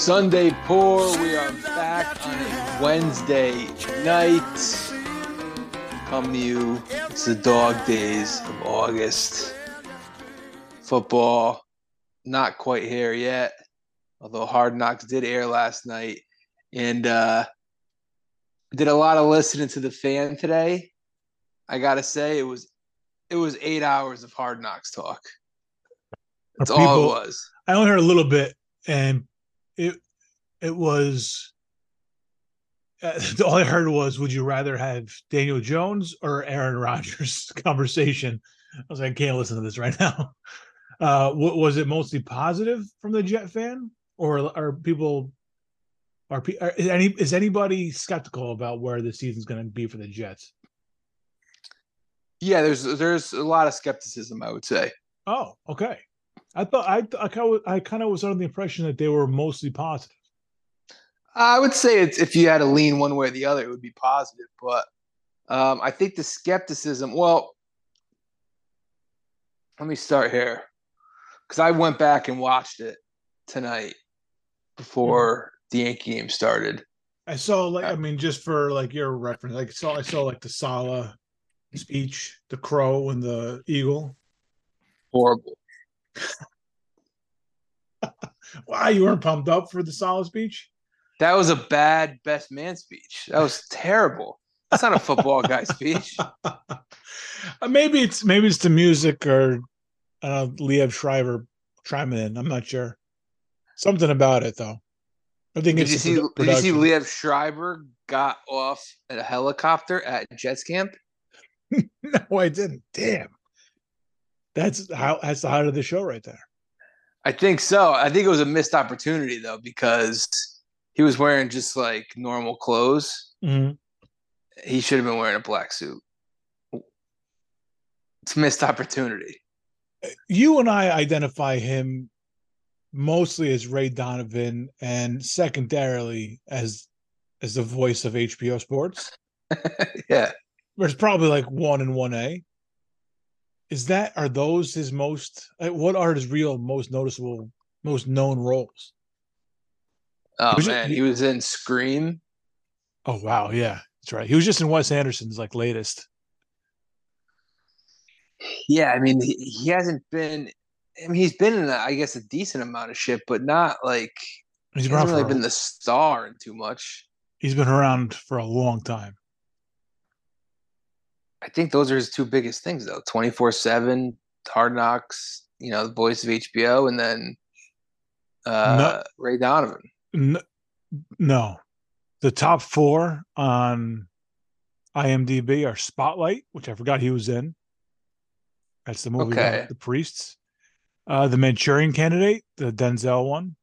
Sunday Poor. We are back on Wednesday night. Come to you. It's the dog days of August. Football, not quite here yet. Although Hard Knocks did air last night. And uh did a lot of listening to the fan today. I gotta say it was it was eight hours of hard knocks talk. That's People- all it was. I only heard a little bit, and it it was uh, all I heard was, "Would you rather have Daniel Jones or Aaron Rodgers?" Conversation. I was like, I can't listen to this right now. Uh, wa- was it mostly positive from the Jet fan, or are people? Are, pe- are is any is anybody skeptical about where the season's going to be for the Jets? Yeah, there's there's a lot of skepticism, I would say. Oh, okay. I thought I I kind of I kind of was under the impression that they were mostly positive. I would say it's if you had to lean one way or the other, it would be positive. But um, I think the skepticism. Well, let me start here because I went back and watched it tonight before the Yankee game started. I saw like Uh, I mean just for like your reference, like saw I saw like the Saleh speech, the crow and the eagle. Horrible. Wow, you weren't pumped up for the Saleh speech? That was a bad best man speech. That was terrible. That's not a football guy speech. Uh, maybe it's maybe it's the music or uh Liev Schreiber chiming in. I'm not sure. Something about it though. I think Did it's you see? Did you see? Liev Schreiber got off at a helicopter at Jets camp. No, I didn't. Damn. That's how that's the heart of the show right there. I think so. I think it was a missed opportunity though because he was wearing just like normal clothes. Mhm. He should have been wearing a black suit. It's a missed opportunity. you and I identify him mostly as Ray Donovan and secondarily as as the voice of HBO Sports. yeah. There's probably like one and one A. Is that are those his most like, what are his real most noticeable, most known roles? Oh Was man, he was in Scream. Oh wow, yeah, that's right. He was just in Wes Anderson's like latest. Yeah, I mean he, he hasn't been. I mean he's been in, a, I guess, a decent amount of shit, but not like He's he hasn't really been the star in too much. he's been around for a long time. I think those are his two biggest things though. Twenty four seven, Hard Knocks, you know, the voice of HBO, and then uh, Ray Donovan. No, the top four on IMDb are Spotlight, which I forgot he was in. That's the movie Okay. the priests. Uh, the Manchurian Candidate, the Denzel one.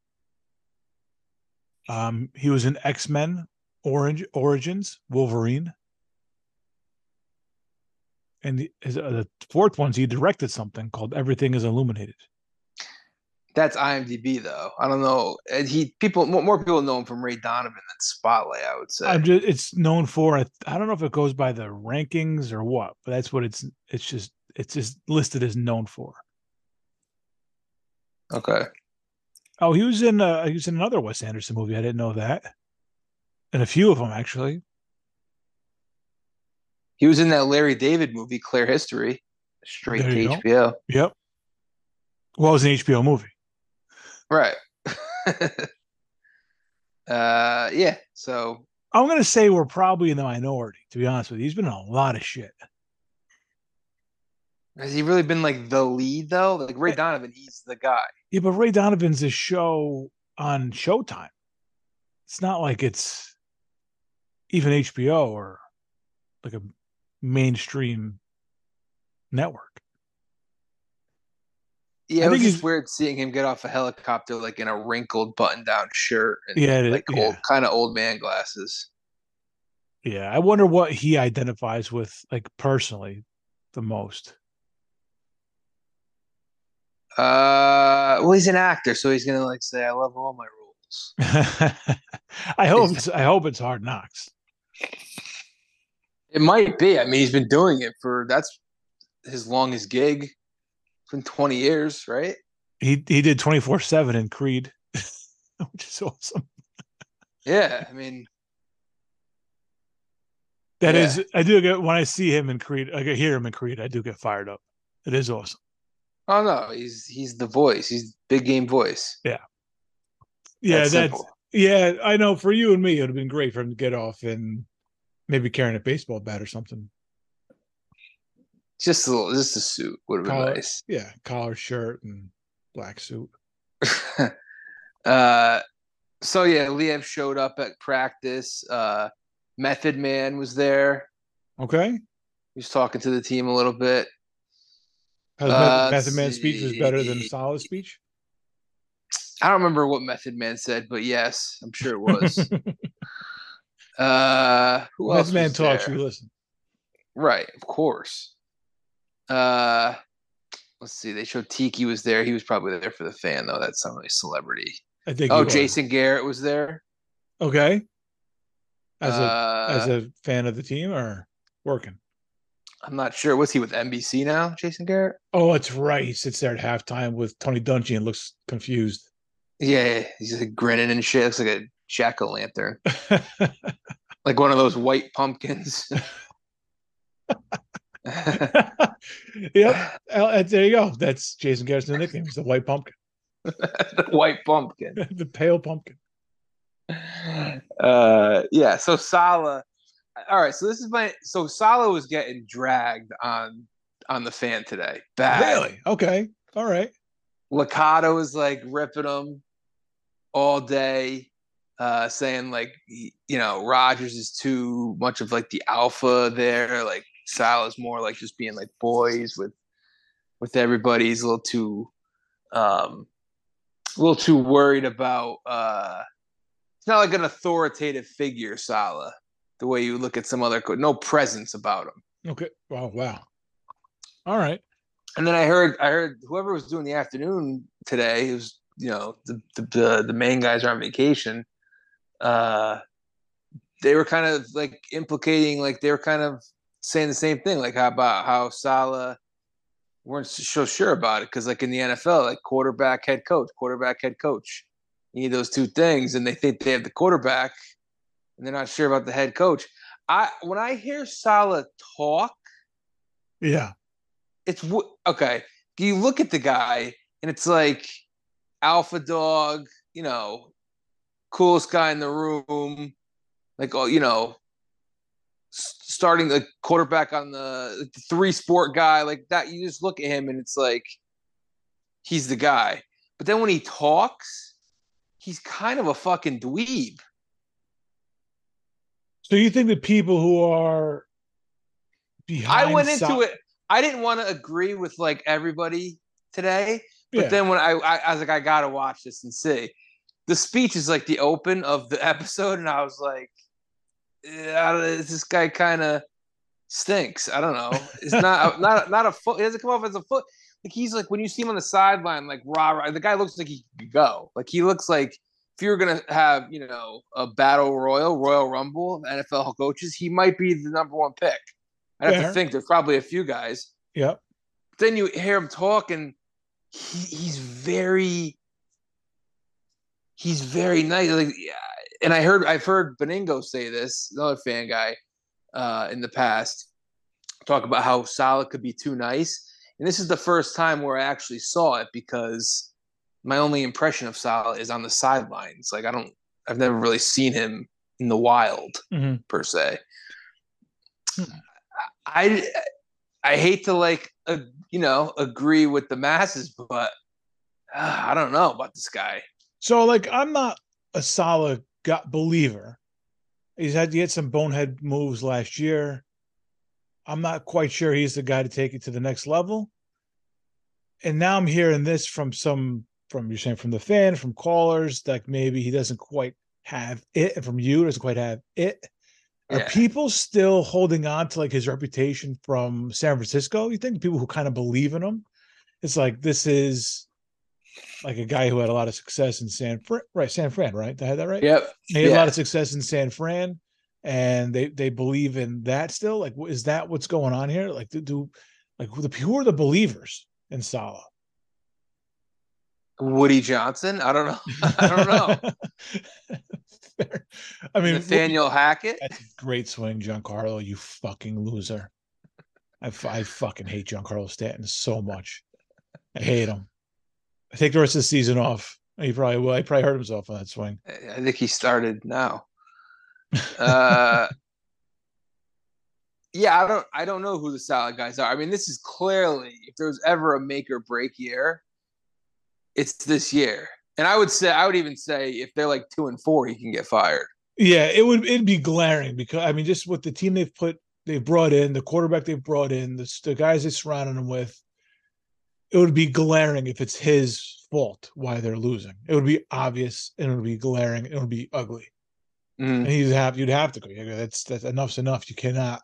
Um, he was in X Men Orange Origins Wolverine, and the, his, uh, the fourth one's he directed something called Everything Is Illuminated. That's IMDb though. I don't know. And he people more, more people know him from Ray Donovan than Spotlight. I would say. I'm just it's known for I, I don't know if it goes by the rankings or what, but that's what it's it's just it's just listed as known for. okay. Oh, he was in uh he was in another Wes Anderson movie. I didn't know that. And a few of them actually. He was in that Larry David movie, Clear History, straight There to you go. HBO. Yep. Well, it was an HBO movie. Right. uh, yeah. So I'm gonna say we're probably in the minority, to be honest with you. He's been in a lot of shit. has he really been like the lead though? Like Ray Donovan, he's the guy. Yeah, but Ray Donovan's a show on Showtime. It's not like it's even HBO or like a mainstream network. Yeah, I it was think just weird seeing him get off a helicopter like in a wrinkled button-down shirt and Yeah, like yeah. old kind of old man glasses. Yeah, I wonder what he identifies with, like personally, the most. Uh, well, he's an actor, so he's gonna like say, "I love all my roles." I hope it's, I hope it's Hard Knocks. It might be. I mean, he's been doing it for that's his longest gig. It's been twenty years, right? He he did twenty four seven in Creed. which is awesome. Yeah, I mean, That Yeah. is, I do get when I see him in Creed, I hear him in Creed, I do get fired up. It is awesome. oh no, he's he's the voice. He's big game voice. Yeah, That's that's yeah. I know for you and me, it would have been great for him to get off and maybe carrying a baseball bat or something. Just a little, just a suit would have been nice. Yeah, collar, shirt, and black suit. uh, so yeah, Liev showed up at practice. Uh, Method Man was there. Okay, He was talking to the team a little bit. How's Uh, Method, Man's speech was better than. Solid speech. I don't remember what Method Man said, but yes, I'm sure it was. uh, who else? Man talks, there? you listen. Right, of course. Uh, let's see. They showed Tiki was there. He was probably there for the fan, though. That's not really celebrity. I think. Oh, he was. Jason Garrett was there. Okay. As a uh, as a fan of the team or working. I'm not sure. Was he with NBC now, Jason Garrett? Oh, that's right. He sits there at halftime with Tony Dungy and looks confused. Yeah, he's like grinning and shit. Looks like a jack o' lantern, like one of those white pumpkins. yep. Uh, there you go. That's Jason Garrett's new nickname. He's the white pumpkin, the white pumpkin. the pale pumpkin. Uh, yeah. So Saleh. All right. So this is my. So Saleh was getting dragged on on the fan today. Bad. Really? Okay. All right. Licata was like ripping him all day, uh, saying like you know Rodgers is too much of like the alpha there. Like Saleh's more like just being like boys with with everybody. He's a little too um a little too worried about uh it's not like an authoritative figure, Saleh, the way you look at some other co- no presence about him. Okay. Wow. Wow. All right. And then I heard I heard whoever was doing the afternoon today, it was you know the the, the main guys are on vacation. Uh, they were kind of like implicating, like they were kind of saying the same thing, like how about how Saleh weren't so sure about it because like in the NFL, like quarterback, head coach, quarterback, head coach, you need those two things, and they think they have the quarterback, and they're not sure about the head coach. I when I hear Saleh talk Yeah. it's okay. You look at the guy, and it's like alpha dog, you know, coolest guy in the room, like oh, you know, starting the quarterback on the, three sport guy, like that. You just look at him, and it's like he's the guy. But then when he talks, he's kind of a fucking dweeb. So you think the people who are behind I went into Sa- it. I didn't want to agree with like everybody today, but Yeah. then when I, I I was like, I gotta watch this and see. The speech is like the open of the episode, and I was like, yeah, this guy kind of stinks. I don't know. It's not not not a foot. It doesn't come off as a foot. Like he's like when you see him on the sideline, like rah rah. The guy looks like he could go. Like he looks like if you were gonna have you know a battle royal, Royal Rumble of NFL coaches, he might be the number one pick. I'd have to think there's probably a few guys. Yep. Then you hear him talk, and he, he's very, he's very nice. Like, and I heard I've heard Benigno say this, another fan guy, uh, in the past, talk about how Saleh could be too nice, and this is the first time where I actually saw it because my only impression of Saleh is on the sidelines. Like I don't, I've never really seen him in the wild Mhm. per se. Hmm. I I hate to like uh, you know agree with the masses, but uh, I don't know about this guy. So like I'm not a solid gut believer. He's had to get some bonehead moves last year. I'm not quite sure he's the guy to take it to the next level. And now I'm hearing this from some from you're saying from the fan, from callers, like maybe he doesn't quite have it, and from you doesn't quite have it. Are Yeah. people still holding on to like his reputation from San Francisco? You think people who kind of believe in him? It's like this is like a guy who had a lot of success in San Fran, right? San Fran, right? Did I have that right? Yep. He had a lot of success in San Fran, and they they believe in that still. Like, is that what's going on here? Like, do, do like who the who are the believers in Saleh? Woody Johnson? I don't know. I don't know. I mean, Nathaniel Hackett. That's a great swing, Giancarlo. You fucking loser. I, I fucking hate Giancarlo Stanton so much. I hate him. I take the rest of the season off. He probably will. He probably hurt himself on that swing. I think he started now. Uh, yeah, I don't. I don't know who the Saleh guys are. I mean, this is clearly if there was ever a make or break year, it's this year. And I would say, I would even say, if they're like two and four, he can get fired. Yeah, it would. It'd be glaring because I mean, just with the team they've put, they've brought in, the quarterback they've brought in, the, the guys they surrounded him with. It would be glaring if it's his fault why they're losing. It would be obvious, and it would be glaring. It would be ugly. Mm. And he'd have you'd have to go. Yeah, that's that's enough's enough. You cannot.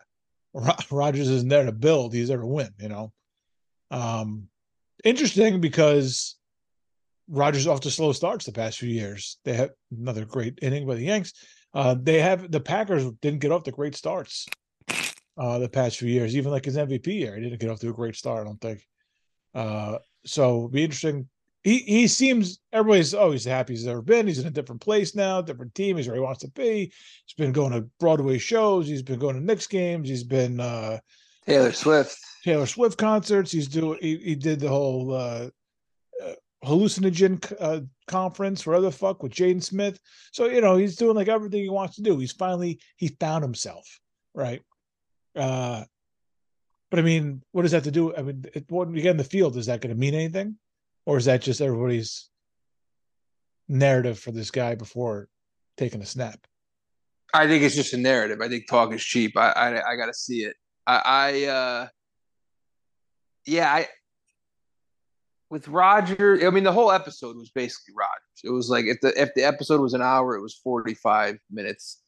Rodgers isn't there to build. He's there to win. You know. Um, interesting because Rodgers off to slow starts the past few years. They have another great inning by the Yanks. Uh, they have the Packers didn't get off to great starts uh, the past few years. Even like his MVP year, he didn't get off to a great start. I don't think. Uh, so be interesting. He he seems everybody's oh he's the happiest he's ever been. He's in a different place now, different team. He's where he wants to be. He's been going to Broadway shows. He's been going to Knicks games. He's been uh, Taylor Swift. Taylor Swift concerts. He's doing. He, he did the whole uh, uh, hallucinogen uh, conference, whatever the fuck, with Jaden Smith. So you know he's doing like everything he wants to do. He's finally he found himself, right? Uh, but I mean, what does that to do? I mean, it, you get in the field, is that going to mean anything, or is that just everybody's narrative for this guy before taking a snap? I think it's just a narrative. I think talk is cheap. I I, I got to see it. I, I uh, yeah, I with Roger. I mean, the whole episode was basically Rodgers. It was like if the if the episode was an hour, it was forty five minutes,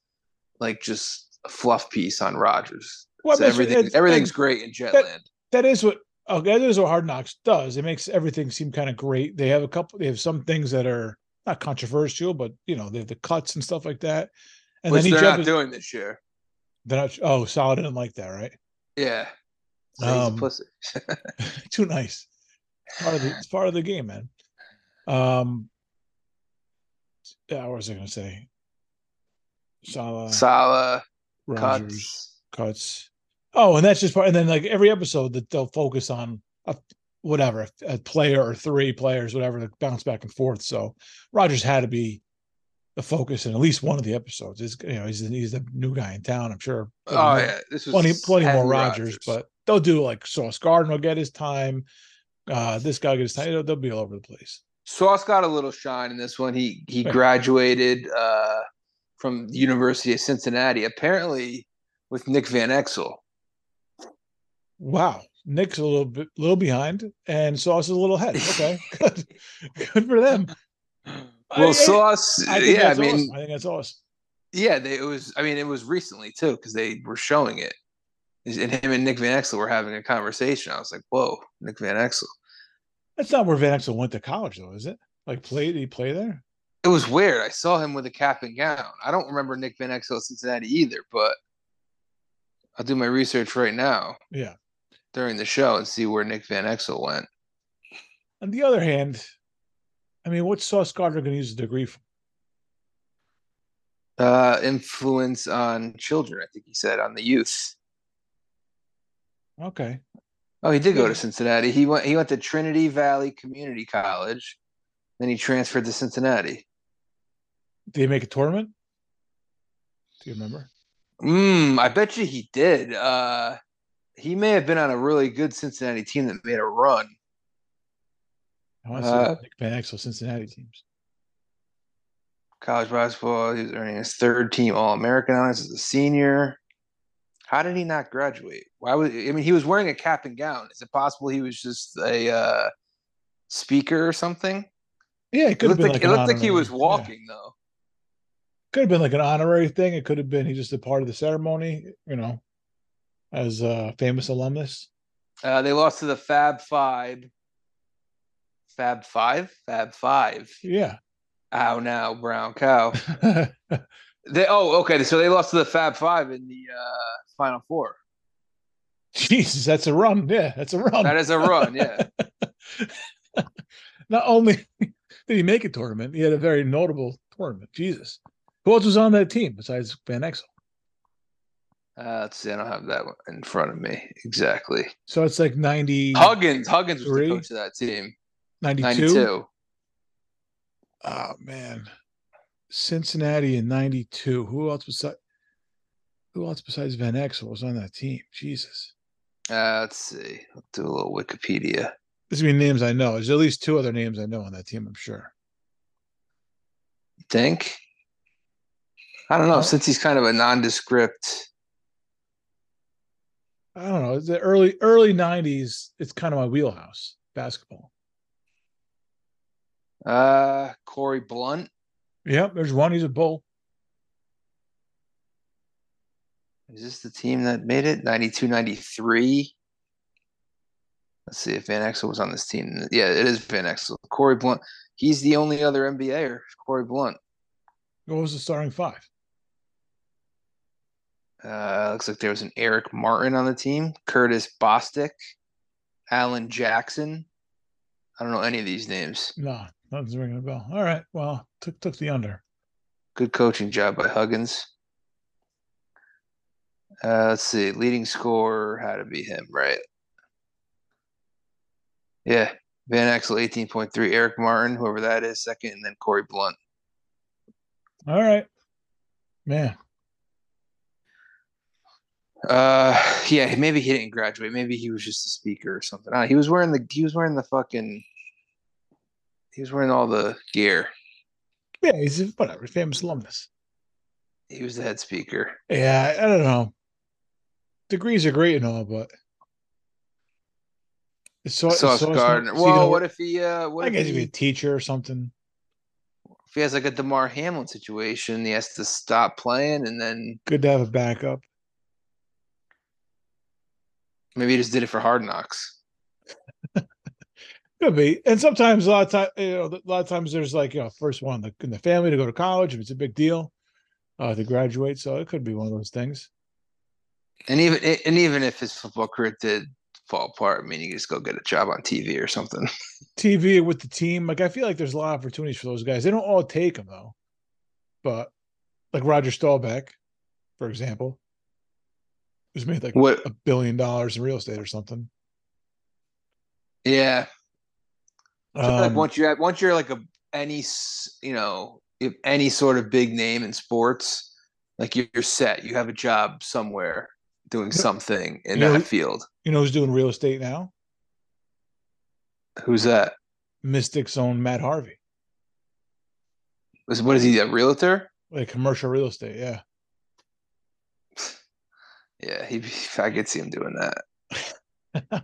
like just a fluff piece on Rodgers. Well, So everything everything's great in that- Jetland. that is what okay, that is what Hard Knocks does. It makes everything seem kind of great. They have a couple. They have some things that are not controversial, but you know they have the cuts and stuff like that. And which then they're not episode, doing this year. they're not. Oh, Saleh didn't like that, right? Yeah. Um, a pussy. Too nice. It's part of the it's part of the game, man. Um. Yeah, what was I going to say? Saleh, Saleh, Rodgers, cuts. cuts. Oh, and that's just part. And then like every episode that they'll focus on a whatever a player or three players, whatever, to bounce back and forth. So Rodgers had to be the focus in at least one of the episodes. Is you know he's he's the new guy in town. I'm sure. Oh Plenty- yeah, this was plenty plenty more heavy Rodgers, but they'll do like Sauce Gardner will get his time. Uh, this guy gets get time. They'll, they'll be all over the place. Sauce got a little shine in this one. He he Right. graduated uh, from the University of Cincinnati, apparently with Nick Van Exel. Wow, Nick's a little bit little behind, and Sauce is a little ahead. Okay, good, good for them. Well, I- Sauce, I think yeah, I mean, awesome. I think that's awesome. yeah, they, it was. I mean, it was recently too because they were showing it, and him and Nick Van Exel were having a conversation. I was like, "Whoa, Nick Van Exel." That's not where Van Exel went to college, though, is it? Like, play? Did he play there? It was weird. I saw him with a cap and gown. I don't remember Nick Van Exel Cincinnati either, but I'll do my research right now Yeah. During the show and see where Nick Van Exel went. On the other hand, I mean, what's Sauce Gardner going to use a degree for? Uh, influence on children, I think he said, on the youth. Okay. Oh, he did go to Cincinnati. He went. He went to Trinity Valley Community College. Then he transferred to Cincinnati. Did he make a tournament? Do you remember? Mm, I bet you he did. Uh, he may have been on a really good Cincinnati team that made a run. I want to see Uh, Nick Van Exel Cincinnati teams. College basketball. He was earning his third team All American honors as a senior. How did he not graduate? Why would I mean he was wearing a cap and gown? Is it possible he was just a uh, speaker or something? Yeah, it It could have been like, like, it looked like he honorary- was yeah. walking though. Could have been like an honorary thing. It could have been he just a part of the ceremony, you know, as a famous alumnus. Uh, they lost to the Fab Five. Fab Five, Fab Five. Yeah. Ow now, brown cow. They oh okay, so they lost to the Fab Five in the uh, Final Four. Jesus, that's a run. Yeah, that's a run. That is a run, yeah. not only did he make a tournament? He had a very notable tournament. Jesus. Who else was on that team besides Van Exel? Uh, let's see. I don't have that one in front of me exactly. So it's like 90, Huggins. Huggins was the coach of that team. 92? 92. Oh man. Cincinnati in 92. Who else besides who else besides Van Exel was on that team? Jesus. Uh, let's see. I'll do a little Wikipedia. This be names I know. There's at least two other names I know on that team, I'm sure. think. I don't know. Since he's kind of a nondescript. I don't know. The early early 90s, it's kind of my wheelhouse, basketball. Uh, Corie Blount. Yep, there's one. He's a bull. Is this the team that made it? 92 93. Let's see if Van Exel was on this team. Yeah, it is Van Exel. Corie Blount. He's the only other NBAer. Corie Blount. What was the starting five? Uh, looks like there was an Eric Martin on the team, Curtis Bostic, Alan Jackson. I don't know any of these names. No, nothing's ringing a bell. All right. Well, took took the under. Good coaching job by Huggins. Uh, let's see. Leading scorer had to be him, right? Yeah. Van Exel, 18.3. Eric Martin, whoever that is, second. And then Corie Blount. All right. Man. Uh, yeah, maybe he didn't graduate. Maybe he was just a speaker or something. Ah, he was wearing the he was wearing the fucking he was wearing all the gear. Yeah, he's a, whatever, famous alumnus. He was the head speaker. Yeah, I, don't know. Degrees are great and all, but it's so Sauce so- Gardner. so Well, what if he uh what I if guess he'd be a teacher or something. if he has like a Damar Hamlin situation, he has to stop playing and then Good to have a backup. Maybe he just did it for hard knocks. Could be, and sometimes a lot of time, you know, a lot of times there's like you know, first one in the, in the family to go to college if it's a big deal, uh, to graduate. So it could be one of those things. And even and even if his football career did fall apart, I mean you just go get a job on TV or something. TV with the team, like I feel like there's a lot of opportunities for those guys. They don't all take them though, but like Roger Staubach, for example, who's made like What a billion dollars in real estate or something. yeah. Feel like Um, once you have once you're like a any you know if any sort of big name in sports, like you're, you're set. You have a job somewhere doing something in You know- that field. you know who's doing real estate now? Who's that? Mystics own Matt Harvey, what is he a realtor? like commercial real estate. Yeah. Yeah, he. I could see him doing that.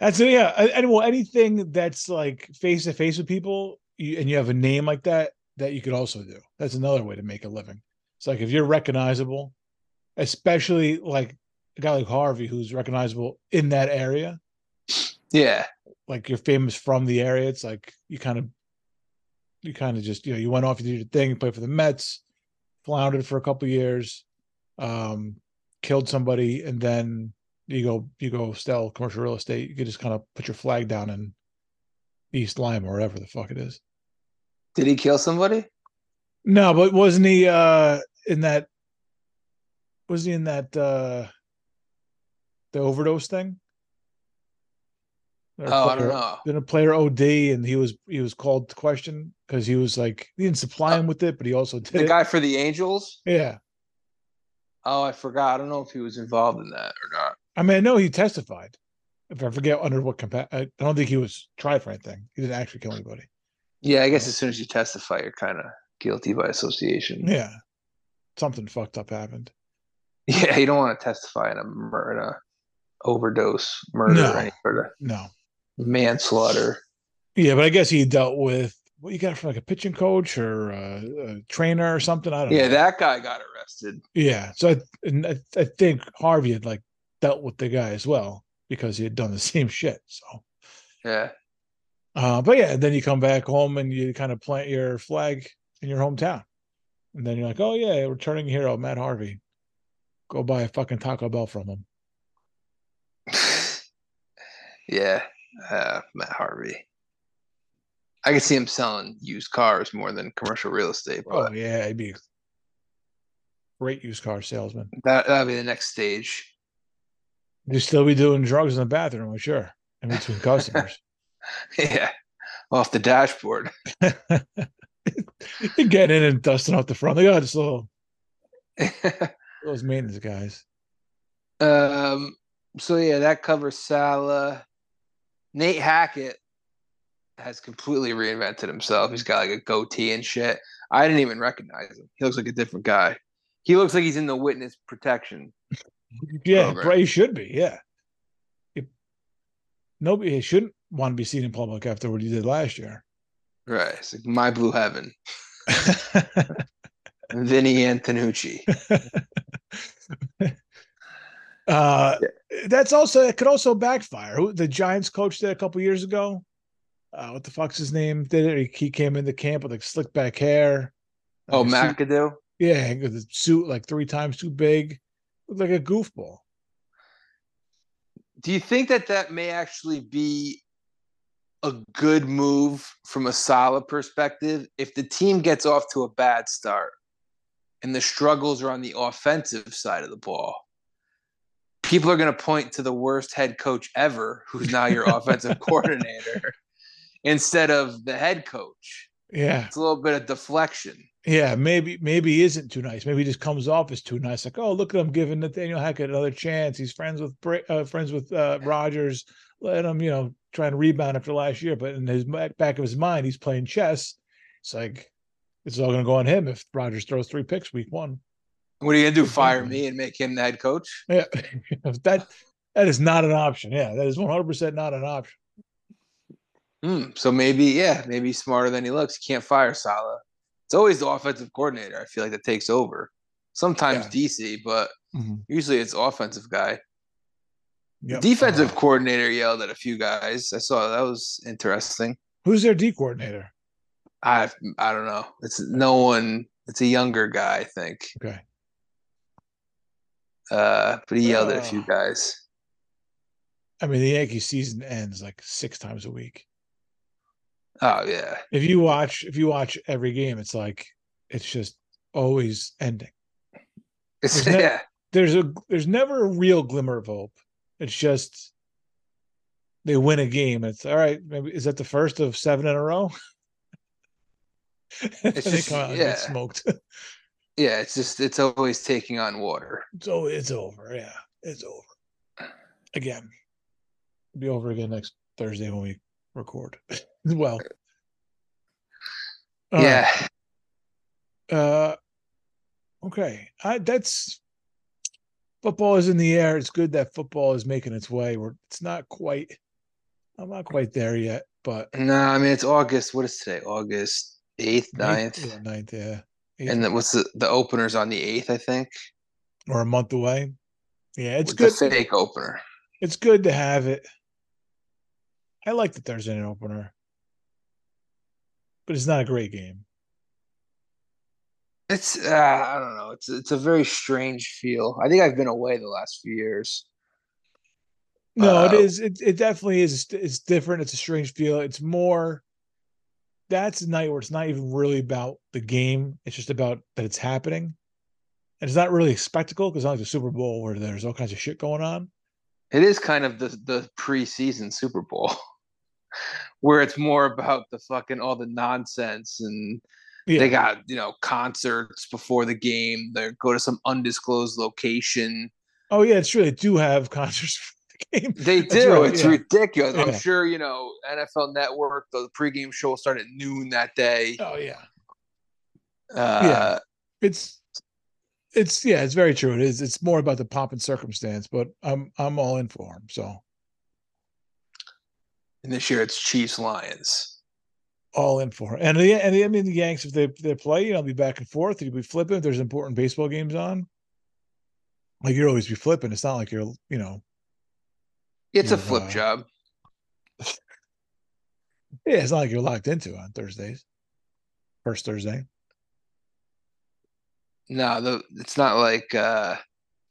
That's it. Yeah. And well, anything that's like face to face with people you, and you have a name like that, that you could also do. That's another way to make a living. It's like if you're recognizable, especially like a guy like Harvey, who's recognizable in that area, Yeah, like you're famous from the area. It's like you kind of, you kind of just, you know, you went off, you did your thing, you played for the Mets, floundered for a couple of years, um, killed somebody, and then you go, you go sell commercial real estate. You could just kind of put your flag down in East Lyme or wherever the fuck it is. did he kill somebody? No, but wasn't he uh in that? Was he in that uh the overdose thing? Oh, I don't player- know. Then a player OD and he was he was called to question because he was like he didn't supply him with it, but he also did The it. guy for the Angels. Yeah, Oh, I forgot. I don't know if he was involved in that or not. I mean I know he testified. If I forget under what compa- I don't think he was tried for anything. He didn't actually kill anybody. Yeah, I guess as soon as you testify, you're kind of guilty by association. Yeah, something fucked up happened. Yeah, you don't want to testify in a murder, in a overdose, murder, No. or any sort of No, manslaughter. Yeah, but I guess he dealt with what you got from like a pitching coach or a, a trainer or something. I don't Yeah, know. that guy got arrested. yeah. So I, and I, I think Harvey had like dealt with the guy as well because he had done the same shit. So, Yeah, uh, but yeah, then you come back home and you kind of plant your flag in your hometown, and then you're like, oh yeah, returning hero Matt Harvey. Go buy a fucking Taco Bell from him. yeah, uh, Matt Harvey. I could see him selling used cars more than commercial real estate. But Oh yeah, he'd be great used car salesman. that that'd be the next stage. You'd still be doing drugs in the bathroom, I'm sure, in between customers. yeah, off the dashboard. He'd get in and dusting off the front. They got just little those maintenance guys. um. So yeah, that covers Saleh. Nate Hackett has completely reinvented himself. He's got like a goatee and shit. I didn't even recognize him. He looks like a different guy. He looks like he's in the witness protection. Yeah. He should be. Yeah. He- nobody he shouldn't want to be seen in public after what he did last year. Right. It's like my blue heaven. Vinny Antonucci. uh, that's also it could also backfire. The Giants coach did a couple years ago? Uh, what the fuck's his name? Did it? He- came into camp with like slick back hair. Oh, like a suit- Yeah, with the suit like three times too big, looked like a goofball. Do you think that that may actually be a good move from a Saleh perspective if the team gets off to a bad start and the struggles are on the offensive side of the ball? People are going to point to the worst head coach ever, who's now your offensive coordinator, instead of the head coach. Yeah, It's a little bit of deflection. yeah. Maybe maybe he isn't too nice. Maybe he just comes off as too nice. Like, oh, look at him giving Nathaniel Hackett another chance. He's friends with uh, friends with uh, Rodgers. Let him, you know, trying to rebound after last year. But in his back of his mind, he's playing chess. It's like it's all going to go on him if Rodgers throws three picks week one. What are you going to do? Fire me and make him the head coach? Yeah, that that is not an option. Yeah, that is one hundred percent not an option. Hmm. So maybe, yeah, maybe he's smarter than he looks. Can't fire Saleh. It's always the offensive coordinator. I feel like that takes over. Sometimes DC, but usually it's offensive guy. Yep. Defensive Uh, coordinator yelled at a few guys. I saw that was interesting. who's their D coordinator? I I don't know. It's no one. It's a younger guy, I think. Okay. Uh, but he yelled at a few Uh. guys. I mean, the Yankee season ends like six times a week. Oh yeah, If you watch, if you watch every game, it's like it's just always ending. it's There's no- yeah. There's a there's never a real glimmer of hope. It's just they win a game. It's all right. Maybe is that the first of seven in a row? It's just- come out and yeah. smoked. Yeah, it's just it's always taking on water. so it's over. Yeah, it's over. Again, It'll be over again next Thursday when we record. well, all right. yeah, Uh, okay. I, that's football is in the air. It's good that football is making its way. We're, it's not quite. I'm not quite there yet, but no, I mean it's August. What is today? August eighth, ninth, 9th? yeah, ninth, yeah, Eighth And then what's the the openers on the eighth? I think or a month away. Yeah, it's With good. The fake opener. It's good to have it. I like the Thursday night opener, but it's not a great game. It's uh, I don't know. It's it's a very strange feel. I think I've been away the last few years. No, it Uh, is. It it definitely is. It's different. It's a strange feel. It's more. That's a night where it's not even really about the game. It's just about that it's happening, and it's not really a spectacle because it's not like the Super Bowl where there's all kinds of shit going on. It is kind of the the preseason Super Bowl, where it's more about the fucking all the nonsense and Yeah, they got you know concerts before the game. They go to some undisclosed location. oh yeah, it's true. They do have concerts for the game. They do. right, it's yeah. ridiculous. I'm sure you know NFL Network. The pregame show will start at noon that day. Oh yeah, Uh, it's it's yeah, it's very true. It is. It's more about the pomp and circumstance, but I'm I'm all in for him. So And this year it's Chiefs Lions. all in for. And the and the, I mean the Yanks if they they play, you know, be back and forth. You'll be flipping if there's important baseball games on. Like you'll always be flipping. It's not like you're you know It's a You've, flip uh, job. yeah, it's not like you're locked into on Thursdays. First Thursday. No, the it's not like uh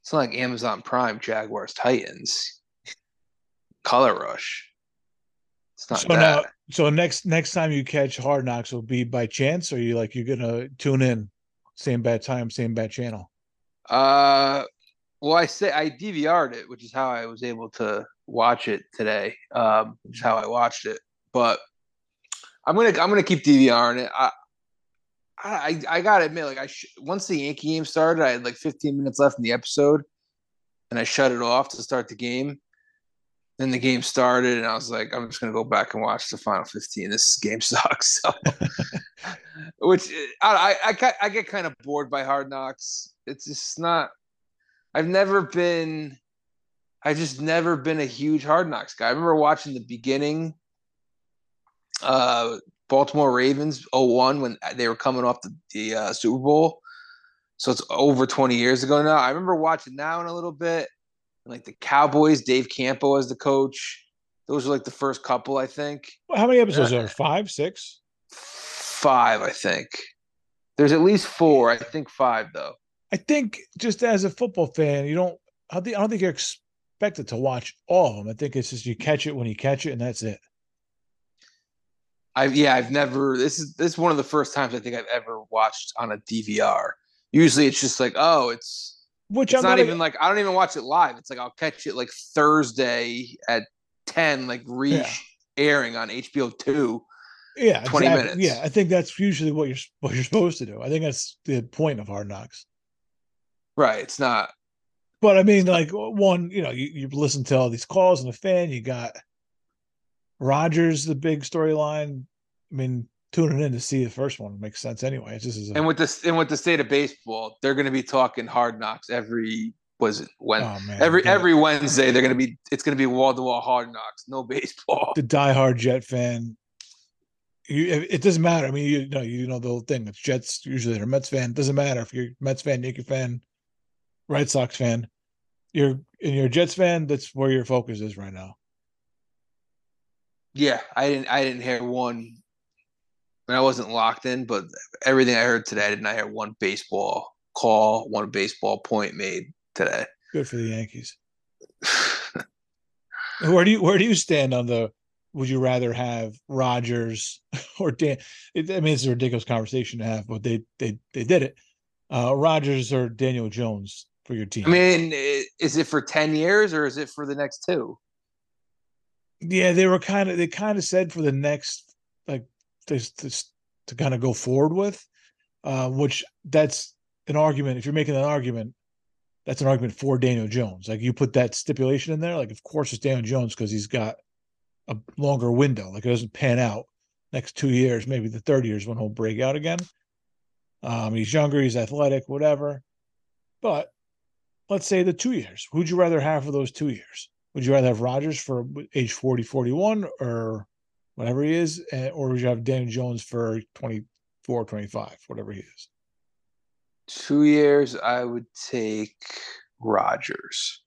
it's not like Amazon Prime Jaguars Titans. Color Rush. It's not So that. now, so next next time you catch Hard Knocks will be by chance, or you like you're gonna tune in, same bad time, same bad channel. Uh, well, I say I DVR'd it, which is how I was able to watch it today. Um, which is how I watched it. But I'm gonna I'm gonna keep DVRing it. I I I gotta admit, like I sh- once the Yankee game started, I had like 15 minutes left in the episode, and I shut it off to start the game. Then the game started, and I was like, I'm just gonna go back and watch the final 15. This game sucks. So, which I I I, get kind of bored by Hard Knocks. It's just not. I've never been. I've just never been a huge Hard Knocks guy. I remember watching the beginning. Uh, Baltimore Ravens 01 when they were coming off the, the uh, Super Bowl. So it's over 20 years ago now. I remember watching that one a little bit. Like the Cowboys, Dave Campo as the coach. Those were like the first couple, I think. Well, how many episodes Yeah. are there? Five, six? Five, I think. There's at least four. I think five though. I think just as a football fan, you don't. I think I don't think you're expected to watch all of them. I think it's just you catch it when you catch it, and that's it. I've yeah, I've never. This is this is one of the first times I think I've ever watched on a DVR. Usually, it's just like, oh, it's Which it's I'm not even like I don't even watch it live. It's like I'll catch it like Thursday at ten, like re Yeah. airing on HBO two. yeah, 20 exactly. minutes. Yeah, I think that's usually what you're what you're supposed to do. I think that's the point of Hard Knocks. Right. It's not. But I mean, like one, you know, you, you listen to all these calls and a fan, you got Rodgers, the big storyline. I mean, tuning in to see the first one makes sense anyway. It's just as a, And with this, and with the state of baseball, they're going to be talking hard knocks every. Was it when oh man, every the- every Wednesday they're going to be? It's going to be wall to wall hard knocks. No baseball. the diehard Jet fan. You, it it doesn't matter. I mean, you know, you know the whole thing. It's Jets usually they're Mets fan. It doesn't matter if you're Mets fan, Yankee fan, Red Sox fan. You're and you're a Jets fan. That's where your focus is right now. Yeah, I didn't. I didn't hear one. And I wasn't locked in, but everything I heard today, I did not I hear one baseball call, one baseball point made today. Good for the Yankees. Where do you where do you stand on the? Would you rather have Rodgers or Dan? It, I mean, it's a ridiculous conversation to have, but they they they did it. Uh Rodgers or Daniel Jones for your team? I mean, is it for ten years or is it for the next two? Yeah, they were kind of they kind of said for the next this to kind of go forward with, uh, which that's an argument. If you're making an argument, that's an argument for Daniel Jones. Like you put that stipulation in there, like of course it's Daniel Jones because he's got a longer window. Like it doesn't pan out next two years, maybe the third years when he'll break out again. Um, he's younger, he's athletic, whatever. But let's say the two years. Who'd you rather have for those two years? Would you rather have Rodgers for age 40, 41 or whatever he is? eh, Or would you have Daniel Jones for 24, 25, whatever he is? Two years, I would take Rodgers.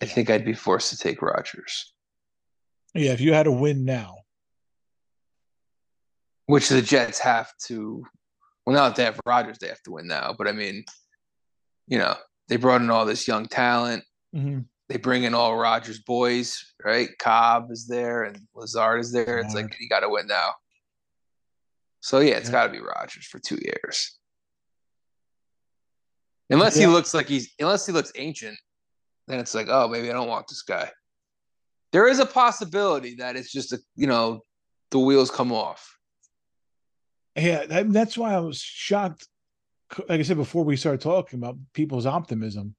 I think I'd be forced to take Rodgers, Yeah, if you had to win now, which the Jets have to. Well, now that they have Rodgers, they have to win now. But I mean, you know, they brought in all this young talent. They bring in all Rodgers boys, right? Cobb is there and Lazard is there. It's like you got to win now. So yeah, it's Yeah. got to be Rodgers for two years. Unless he looks like he's, unless he looks ancient, then it's like, oh, maybe I don't want this guy. There is a possibility that it's just a, you know, the wheels come off. yeah, that, that's why I was shocked. Like I said before, we started talking about people's optimism,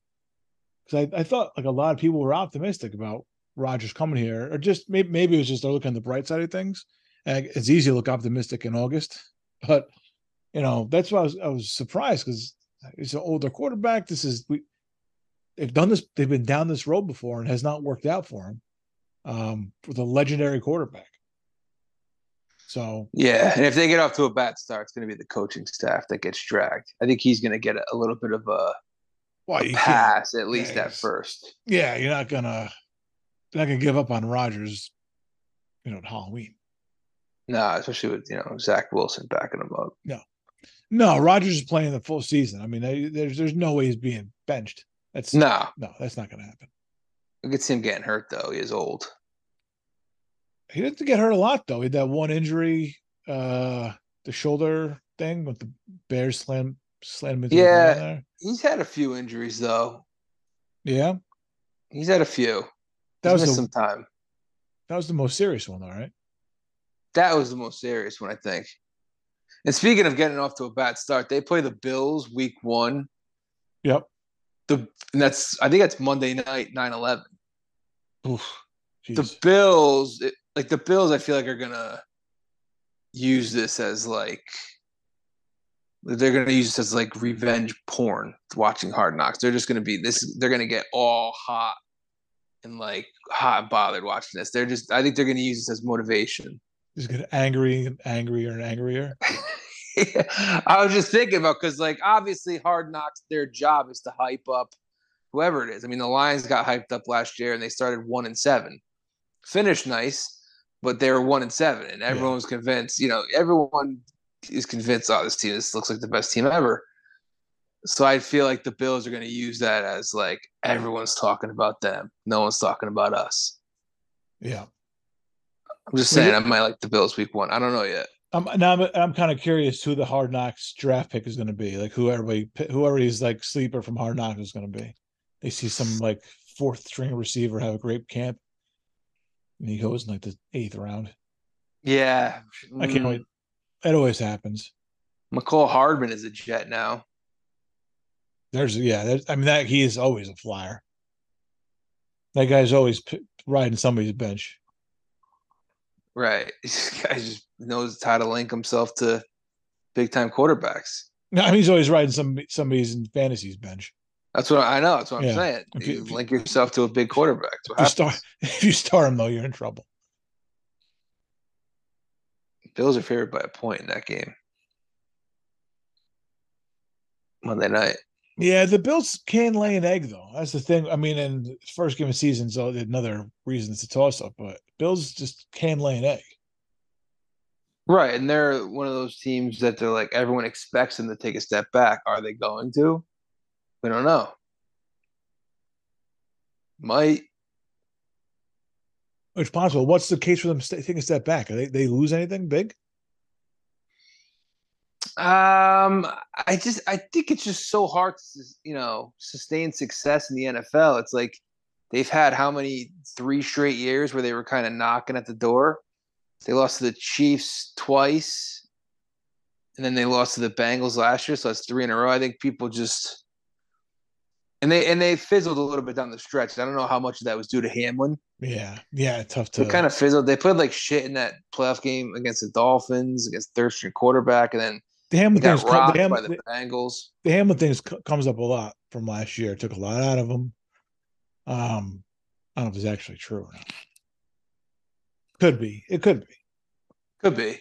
because I, I thought like a lot of people were optimistic about Rodgers coming here, or just maybe maybe it was just they're looking on the bright side of things. And it's easy to look optimistic in August, but you know that's why I was I was surprised because he's an older quarterback. This is we they've done this, they've been down this road before and has not worked out for him. Um, with a legendary quarterback. So Yeah, and if they get off to a bad start, it's going to be the coaching staff that gets dragged. I think he's going to get a little bit of a, well, pass at least yeah, at first. yeah, you're not gonna you're not gonna give up on Rodgers, you know, at Halloween. No, especially with you know Zach Wilson backing him up. No, no, Rodgers is playing the full season. I mean, they- there's there's no way he's being benched. That's No, no, that's not gonna happen. I could see him getting hurt though. He is old. He didn't get hurt a lot though. He had that one injury, uh, the shoulder thing with the Bears slam slam him into Yeah. the there. He's had a few injuries though. Yeah, He's had a few. that He's was the some time. that was the most serious one, though, right? That was the most serious one, I think. And speaking of getting off to a bad start, they play the Bills week one. Yep. The and that's I think that's Monday night, 9-11. Oof. The Bills, it, like the Bills, I feel like are gonna use this as like they're gonna use this as like revenge porn. Watching Hard Knocks, they're just gonna be this. They're gonna get all hot and like hot and bothered watching this. They're just. I think they're gonna use this as motivation. Just get angry and angrier and angrier. I was just thinking about because like obviously Hard Knocks, their job is to hype up whoever it is. I mean, the Lions got hyped up last year and they started one and seven, finished nice, but they were one and seven, and everyone Yeah. was convinced. You know, everyone is convinced. Oh, this team this looks like the best team ever. So I feel like the Bills are going to use that as like everyone's talking about them, no one's talking about us. Yeah. I'm just saying, I might like the Bills week one. I don't know yet. I'm now I'm, I'm kind of curious who the Hard Knocks draft pick is going to be. Like who everybody whoever he's like sleeper from Hard Knocks is going to be. They see some like fourth string receiver have a great camp, and he goes in like the eighth round. Yeah, I can't wait. That always happens. Mecole Hardman is a Jet now. There's yeah. There's, I mean that he is always a flyer. That guy's always p- riding somebody's bench. Right. This guy just knows how to link himself to big time quarterbacks. No, I mean he's always riding some somebody's in fantasy's bench. That's what I know. That's what I'm Yeah. saying. You- You link yourself to a big quarterback. If you start if you start him though, you're in trouble. Bills are favored by a point in that game. Monday night. Yeah, the Bills can lay an egg though. That's the thing. I mean, in first game of season, so another reason it's a toss up. But Bills just can lay an egg. Right. And they're one of those teams that they're like everyone expects them to take a step back. Are they going to? We don't know. Might. It's possible. What's the case for them taking a step back? Are they they lose anything big? Um, I just I think it's just so hard to you know sustain success in the NFL. It's like they've had how many three straight years where they were kind of knocking at the door. They lost to the Chiefs twice, and then they lost to the Bengals last year. So that's three in a row. I think people just and they and they fizzled a little bit down the stretch. I don't know how much of that was due to Hamlin. Yeah, yeah, tough to. They kind of fizzled. They played like shit in that playoff game against the Dolphins, against third string quarterback, and then the Hamlin got things. co- rocked The, Ham, by the the, Bengals. the Hamlin things co- comes up a lot from last year. Took a lot out of them. Um, I don't know if it's actually true or not. Could be. It could be. Could be.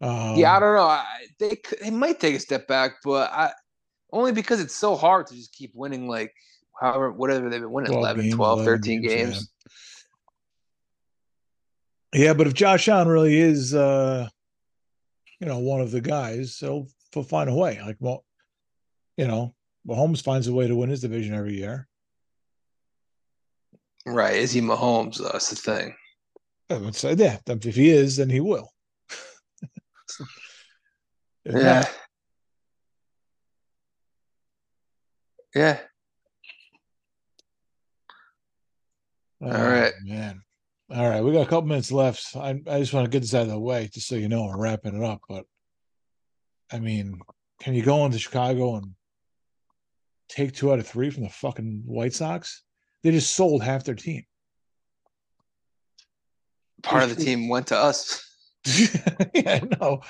Um, yeah, I don't know. I, they could- they might take a step back, but I only because it's so hard to just keep winning like however whatever they've been winning 12 11, games, 12, 11 13 games, games. Yeah, but if Josh Allen really is, uh, you know, one of the guys, he'll, he'll find a way. Like, well, you know, Mahomes finds a way to win his division every year. Right. Is he Mahomes? Though? That's the thing. I would say, yeah, if he is, then he will. Yeah. not, Yeah. oh, right. man. All right, we got a couple minutes left. I, I just want to get this out of the way, just so you know, we're wrapping it up. But I mean, can you go into Chicago and take two out of three from the fucking White Sox? They just sold half their team. Part of the team went to us. yeah, I know.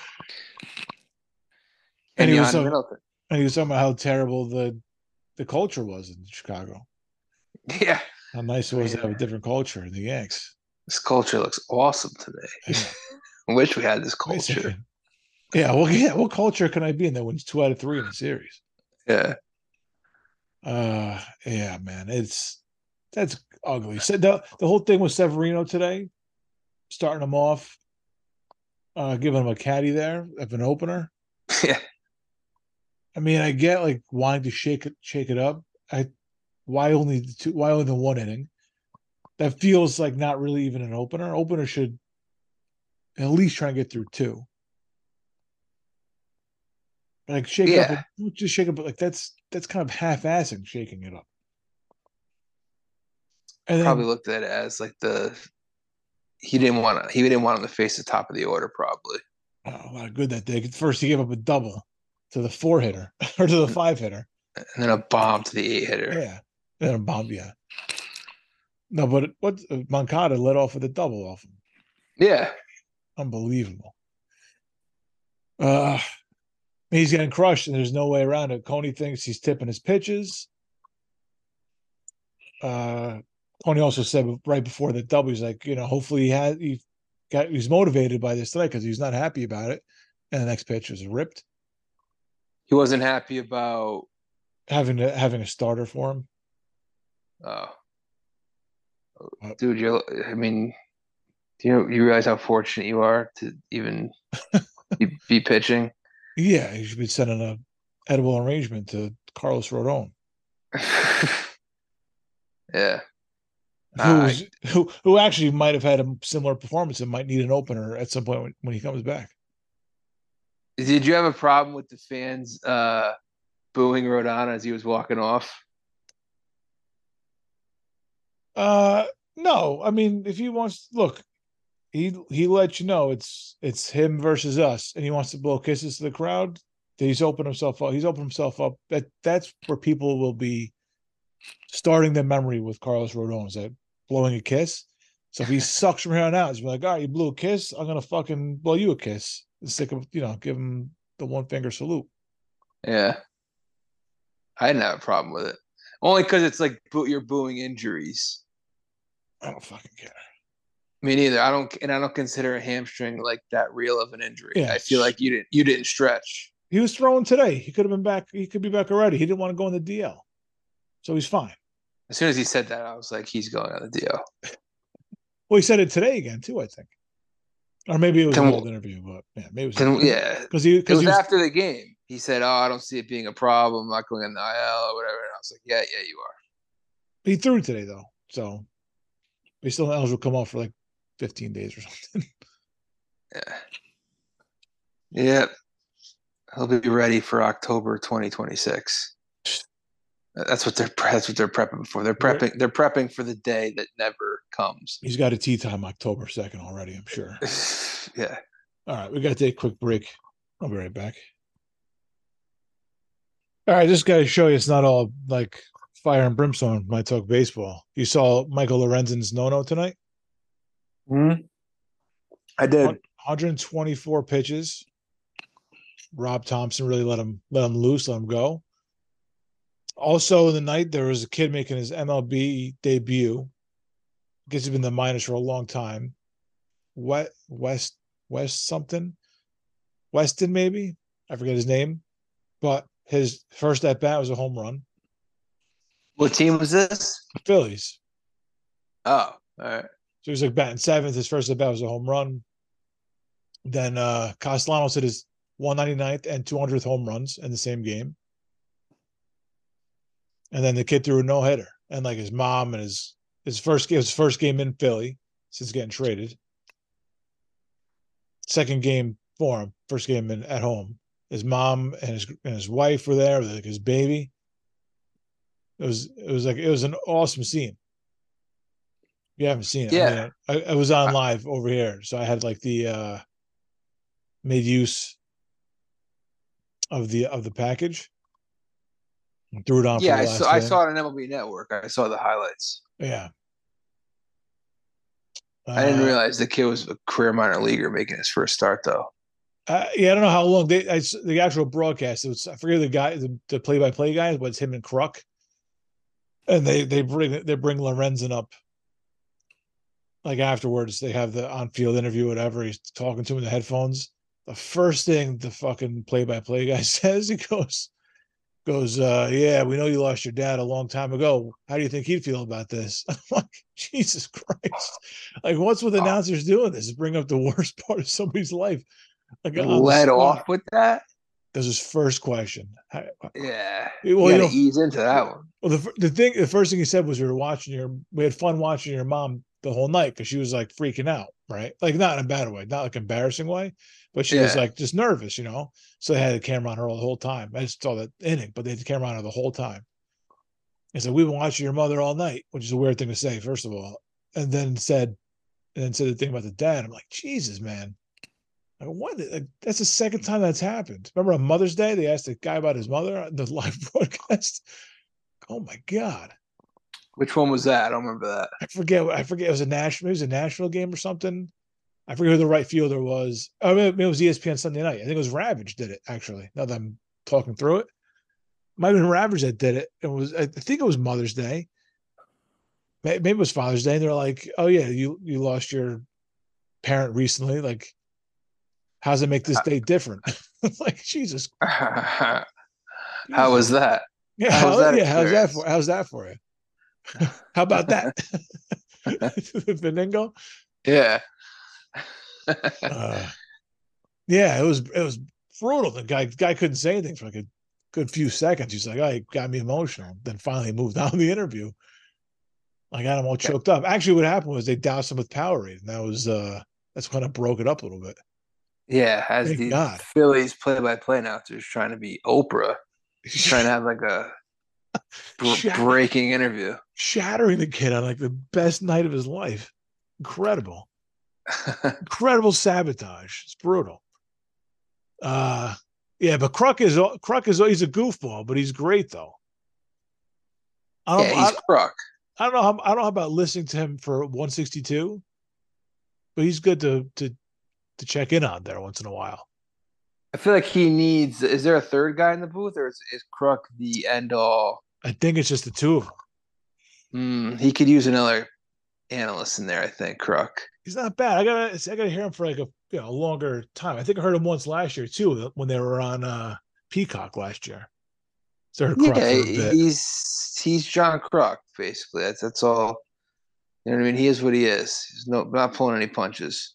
And And he was Middleton. And he was talking about how terrible the the culture was in Chicago. Yeah. How nice it was to have a different culture in the Yanks. This culture looks awesome today. Yeah. I wish we had this culture. Yeah, well, yeah. What culture can I be in that wins two out of three in the series? Yeah. Uh, yeah, man, it's that's ugly. So the the whole thing with Severino today, starting him off, uh, giving him a caddy there of an opener. Yeah. I mean, I get like wanting to shake it, shake it up. I why only the two? Why only the one inning? that feels like not really even an opener. Opener should at least try and get through two. Like shake Yeah. up, just shake up. But Like that's that's kind of half-assing shaking it up. And then, Probably looked at it as like the he didn't want to he didn't want him to face the top of the order probably. oh, wow, good that day. First, he gave up a double to the four hitter or to the five hitter. And then a bomb to the eight hitter. Yeah, and a bomb. Yeah. No, but what Moncada led off with a double off him. Yeah. Unbelievable. Uh he's getting crushed, and there's no way around it. Coney thinks he's tipping his pitches. Uh Coney also said right before the double, he's like, you know, hopefully he had he got he's motivated by this tonight because he's not happy about it. And the next pitch was ripped, He wasn't happy about having to having a starter for him. uh Uh, dude, you're I mean do you you realize how fortunate you are to even be, be pitching? Yeah, you should be sending a edible arrangement to Carlos Rodon. yeah. I- who who actually might have had a similar performance and might need an opener at some point when, when he comes back. Did you have a problem with the fans uh booing Rodon as he was walking off? Uh no, I mean if he wants look, he he let you know it's it's him versus us, and he wants to blow kisses to the crowd. That he's opened himself up. He's opened himself up. That that's where people will be starting their memory with Carlos Rodon. Is that blowing a kiss? So if he sucks from here on out, he's like, all right, you blew a kiss. I'm gonna fucking blow you a kiss. Stick of you know, give him the one finger salute. Yeah. I didn't have a problem with it. Only because it's like boo- you're booing injuries. I don't fucking care. Me neither. I don't, and I don't consider a hamstring like that real of an injury. Yeah. I feel like you didn't, you didn't stretch. He was throwing today. He could have been back. He could be back already. He didn't want to go in the DL, so he's fine. As soon as he said that, I was like, he's going on the DL. Well, he said it today again too. I think, or maybe it was Can an old interview, but yeah, maybe it was. Can yeah, because he it because was he was, after the game. He said, "Oh, I don't see it being a problem. I'm not going in the IL or whatever." And I was like, "Yeah, yeah, you are." he threw today though, so he still eligible to come off for like fifteen days or something. Yeah. Yeah. He'll be ready for October 2026. That's what they're that's what they're prepping for. They're prepping they're prepping for the day that never comes. He's got a tea time October second already. I'm sure. yeah. All right, we got to take a quick break. I'll be right back. All right, just got to show you it's not all like fire and brimstone when I talk baseball. You saw Michael Lorenzen's no no tonight. Hmm. I did. 124 pitches. Rob Thompson really let him let him loose, let him go. Also in the night, there was a kid making his MLB debut. Guess he's been in the minors for a long time. What West West something? Weston, maybe? I forget his name. But his first at bat was a home run. What team was this? Phillies. Oh, all right. So he was like batting seventh. His first at bat was a home run. Then uh Castellanos hit his 199th and 200th home runs in the same game. And then the kid threw a no hitter. And like his mom and his his first game, his first game in Philly since getting traded. Second game for him, first game in, at home. His mom and his and his wife were there, like his baby. It was it was like it was an awesome scene. You haven't seen it. I Yeah. mean, I, I was on live over here, so I had like the uh made use of the of the package. Threw it on. Yeah, I saw I saw it on MLB Network. I saw the highlights. Yeah. I didn't Uh, realize the kid was a career minor leaguer making his first start though. Uh, yeah, I don't know how long they. I, the actual broadcast. It was I forget the guy, the, the play-by-play guy, but it's him and Kruk, and they they bring they bring Lorenzen up. Like afterwards, they have the on-field interview, whatever. He's talking to him in the headphones. The first thing the fucking play-by-play guy says, he goes, goes, uh, yeah, we know you lost your dad a long time ago. How do you think he'd feel about this? I'm like, Jesus Christ! Like, what's with announcers doing this? Bring up the worst part of somebody's life. Like the off with that? That was his first question. Yeah. Well, you you know- ease into that one. Well, the the thing, the first thing he said was we were watching your, we had fun watching your mom the whole night because she was like freaking out, right? Like not in a bad way, not like embarrassing way, but she was like just nervous, you know. So they had the camera on her the whole time. I just saw that inning, but they had the camera on her the whole time. And said, we've been watching your mother all night, which is a weird thing to say, first of all. And then said, and then said the thing about the dad. I'm like, Jesus, man. Like, what? Like, that's the second time that's happened. Remember on Mother's Day, they asked the guy about his mother on the live broadcast. Oh my God. Which one was that? I don't remember that. I forget. I forget. It was a national. It was a national game or something. I forget who the right fielder was. Oh, maybe it was ESPN Sunday night. I think it was Ravech did it actually. Now that I'm talking through it, might have been Ravech that did it. It was. I think it was Mother's Day. Maybe it was Father's Day. And they're like, "Oh yeah, you you lost your parent recently. Like, how's it make this uh, day different?" like Jesus. How was that? Yeah, how was how- that yeah. How's that for? How's that for you? how about that? the Benigno. Yeah. uh, yeah, it was it was brutal. The guy guy couldn't say anything for like a good few seconds. He's like, "Oh, it got me emotional." Then finally moved on the interview. I got him all choked up. Actually, what happened was they doused him with Powerade, and that was uh that's kind of broke it up a little bit. yeah. As Thank the God. Phillies play by play announcers trying to be Oprah, he's trying to have like a br- breaking interview. shattering the kid on like the best night of his life. Incredible. Incredible sabotage. It's brutal. Uh yeah, but Kruk is Kruk is he's a goofball, but he's great though. I don't, yeah, I, he's Kruk. I don't know. How, I don't know about listening to him for 162, but he's good to to to check in on there once in a while. I feel like he needs. Is there a third guy in the booth, or is, is Kruk the end all? I think it's just the two of them. Hmm, he could use another analyst in there. I think Kruk. He's not bad. I gotta I gotta hear him for like a you know a longer time. I think I heard him once last year too when they were on uh Peacock last year. So heard Yeah, he's he's John Kruk basically. That's that's all. You know what I mean? He is what he is. He's no not pulling any punches.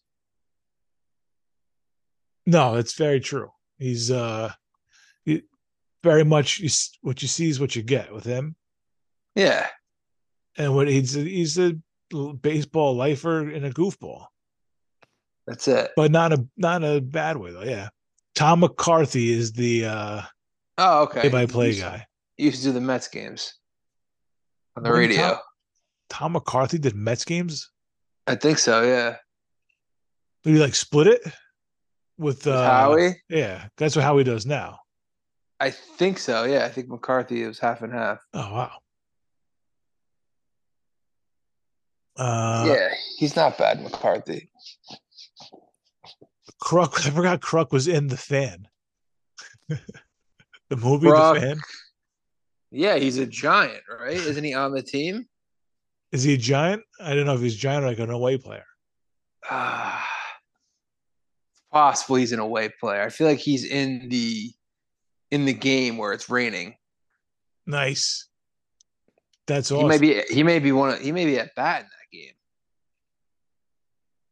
No, it's very true. He's uh he, very much what you see is what you get with him. Yeah, And what he's he's a baseball lifer and a goofball. that's it. but not a not a bad way though. Yeah, Tom McCarthy is the uh, Oh, okay. play-by-play guy. He used to do the Mets games on the When radio. Tom- Tom McCarthy did Mets games. I think so. Yeah. Did he like split it with, With uh, Howie. Yeah, that's what Howie does now. I think so. Yeah, I think McCarthy was half and half. Oh wow. Uh, yeah, he's not bad, McCarthy. Kruk. I forgot Kruk was in the fan. the movie, Kruk. the fan. Yeah, he's a giant, right? Isn't he on the team? Is he a giant? I don't know if he's giant or like an away player. Ah, it's possible he's an away player. I feel like he's in the in the game where it's raining. Nice. That's all. He may be he may be one of he may be at bat in that game.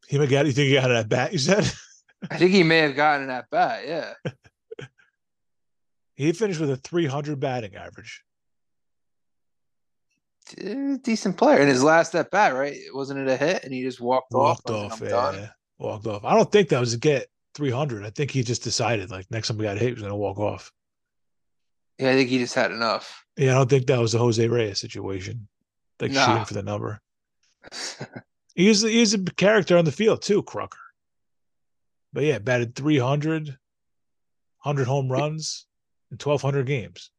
He may get. You think he got it at bat? You said. I think he may have gotten an at bat. Yeah, He finished with a 300 batting average. Decent player. In his last at bat, right? Wasn't it a hit? And he just walked, Walked off. off. Yeah, walked off. I don't think that was to get 300. I think he just decided like next time we got hit, he was going to walk off. Yeah, I think he just had enough. Yeah, I don't think that was a Jose Reyes situation, like Nah. shooting for the number. He's he's a character on the field too, Crocker. But yeah, batted 300, 100 home runs in 1,200 games.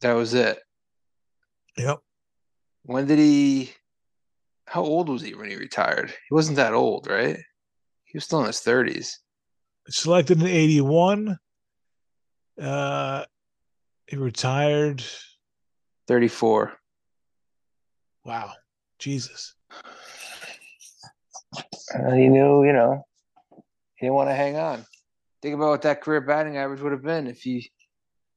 that was it. Yep. When did he? How old was he when he retired? He wasn't that old, right? He was still in his thirties. Selected in 81. Uh, he retired. Thirty-four. Wow. Jesus. Uh, he knew, you know, he didn't want to hang on. Think about what that career batting average would have been if he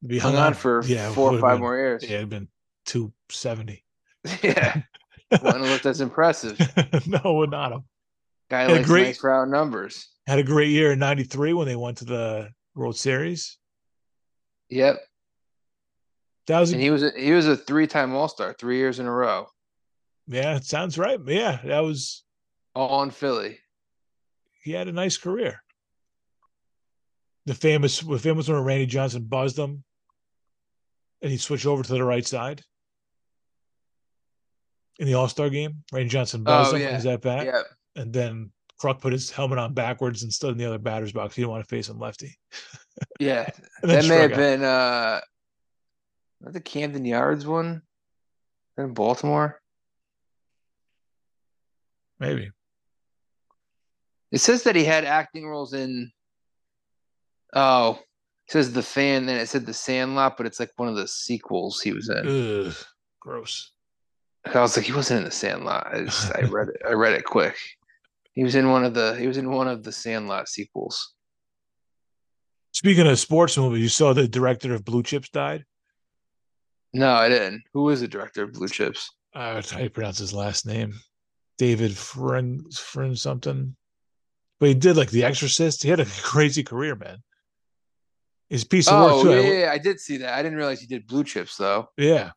Be hung on for yeah, four or five been- more years. Yeah, it'd been 270. Yeah, wouldn't have looked as impressive. no, would not have. Guy Had a likes great- nice round numbers. Had a great year in 93 when they went to the World Series. Yep. That was And he was a, he was a three time All Star, three years in a row, yeah, it sounds right. Yeah, that was all in Philly. he had a nice career. The famous, the famous one, where Randy Johnson buzzed him, and he switched over to the right side in the All Star game. Randy Johnson buzzed Oh, him. yeah. Is that back? Yeah. And then Kruk put his helmet on backwards and stood in the other batter's box. He didn't want to face him lefty. Yeah. That may have out. been uh that the Camden Yards one in Baltimore. maybe. It says that he had acting roles in oh it says the fan, then it said the Sandlot, but it's like one of the sequels he was in. Ugh, gross. I was like, he wasn't in the Sandlot. I, just, I read it. I read it quick. He was in one of the. He was in one of the Sandlot sequels. Speaking of sports movies, you saw the director of Blue Chips died. No, I didn't. Who was the director of Blue Chips? Uh, how do you pronounce his last name? David Frin, Frin something. But he did like The Exorcist. He had a crazy career, man. His piece of Oh work too. yeah, I- yeah, yeah, I did see that. I didn't realize he did Blue Chips though. yeah.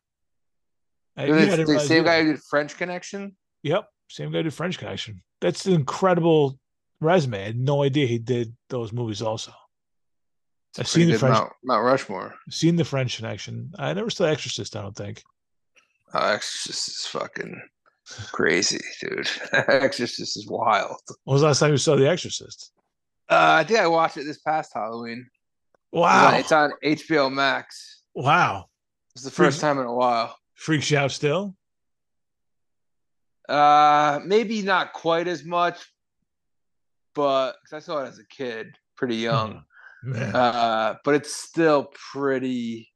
I- yeah, I the same guy who did French Connection. Yep, same guy who did French Connection. That's an incredible resume. I had no idea he did those movies also. I've seen the French- Mount, Mount Rushmore. Seen the French Connection. I never saw Exorcist. I don't think. Oh, Exorcist is fucking crazy, dude. Exorcist is wild. When was the last time you saw The Exorcist? Uh, I think I watched it this past Halloween. It's on- Wow! It's on HBO Max. Wow! It's the first Freaks- time in a while. Freaks you out still? Uh, maybe not quite as much, but because I saw it as a kid, pretty young. Uh, but it's still pretty.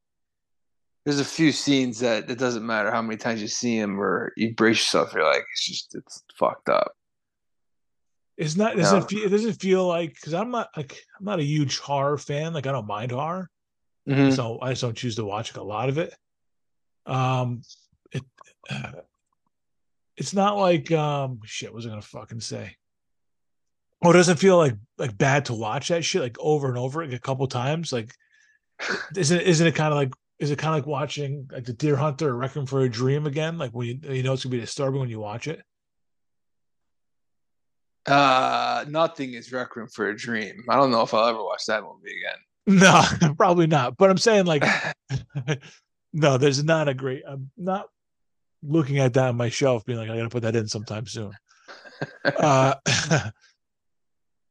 There's a few scenes that it doesn't matter how many times you see them or you brace yourself. You're like, it's just it's fucked up. It's not. Doesn't No. it, feel, it doesn't feel like because I'm not like I'm not a huge horror fan. Like I don't mind horror, Mhm. so I just don't choose to watch a lot of it. Um, it uh, it's not like um shit. What was I gonna fucking say? It doesn't feel like like bad to watch that shit like over and over like a couple times. Like, isn't isn't it kind of like is it kind of like watching like the Deer Hunter or Requiem for a Dream again? Like when you you know it's gonna be disturbing when you watch it. Uh, nothing is Requiem for a Dream. I don't know if I'll ever watch that movie again. No, probably not. But I'm saying like no, there's not a great I'm not looking at that on my shelf being like I gotta put that in sometime soon. Uh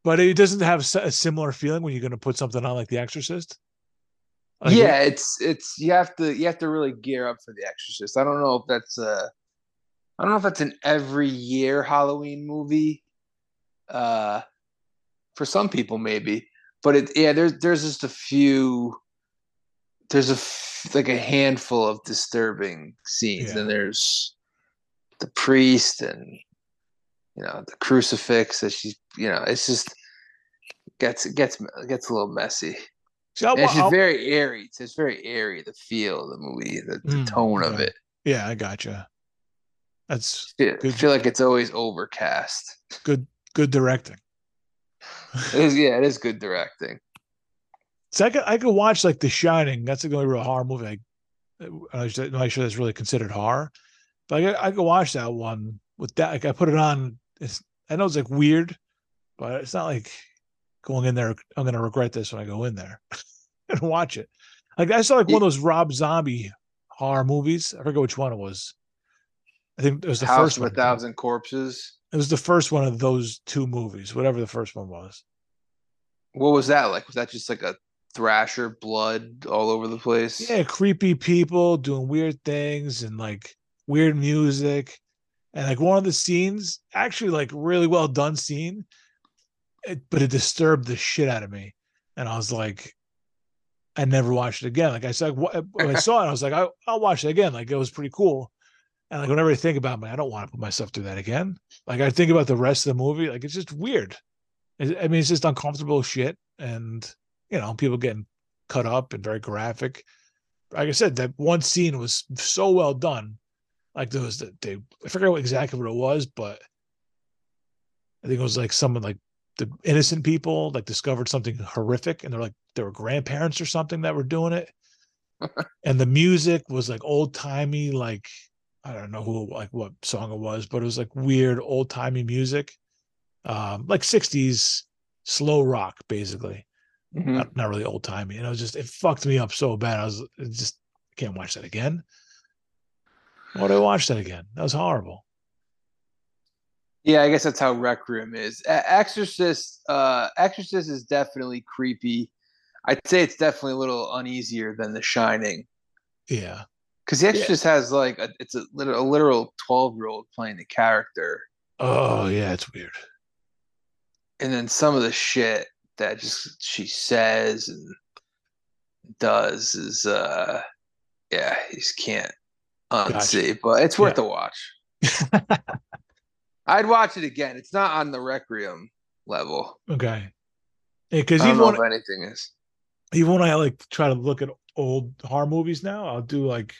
but it doesn't have a similar feeling when you're gonna put something on like The Exorcist. Like, yeah, it's it's you have to you have to really gear up for The Exorcist. I don't know if that's uh I don't know if that's an every year Halloween movie. Uh for some people maybe. But it yeah, there's there's just a few there's a like a handful of disturbing scenes Yeah. and there's the priest and you know the crucifix that she's you know it's just gets gets gets a little messy I'll it's just I'll- very airy. It's just very airy. The feel of the movie, the, the Mm, tone of yeah. it. yeah, I gotcha. That's I Good. feel like it's always overcast. good good directing. It is, yeah, it is good directing. So I could I could watch like The Shining. That's the only real horror movie. I, I'm not sure that's really considered horror, but I could, I could watch that one with that. Like I put it on. It's I know it's like weird, but it's not like going in there. I'm gonna regret this when I go in there and watch it. Like I saw like one of those Rob Zombie horror movies. I forget which one it was. I think it was the House first of one. a Thousand Corpses. It was the first one of those two movies, whatever the first one was. What was that like? Was that just like a thrasher, blood all over the place? Yeah, creepy people doing weird things and like weird music. And like one of the scenes, actually like really well done scene, it, but it disturbed the shit out of me. And I was like, I never watched it again. Like I said, when I saw it, I was like, I, I'll watch it again. Like it was pretty cool. And like whenever I think about it, I don't want to put myself through that again. Like I think about the rest of the movie, like it's just weird. It- I mean, it's just uncomfortable shit, and you know, people getting cut up and very graphic. Like I said, that one scene was so well done. Like there was the they I forget what exactly what it was, but I think it was like someone like the innocent people like discovered something horrific and they're like they were grandparents or something that were doing it. And the music was like old timey like i don't know who like what song it was but it was like weird old timey music. Um like 60s slow rock basically. Mhm. not, not really old timey and it was just it fucked me up so bad i was just can't watch that again. Why do i watch that again? That was horrible Yeah, I guess that's how Rec Room is. Exorcist, uh, Exorcist is definitely creepy. I'd say it's definitely a little uneasier than The Shining yeah because The Exorcist has like a, it's a, a literal twelve year old playing the character, oh yeah it's weird and then some of the shit that just she says and does is, uh, yeah, you just can't unsee. But it's worth Yeah. a watch. I'd watch it again. It's not on the Requiem level. okay because I don't even know when, if anything is. even when I like try to look at old horror movies now, I'll do like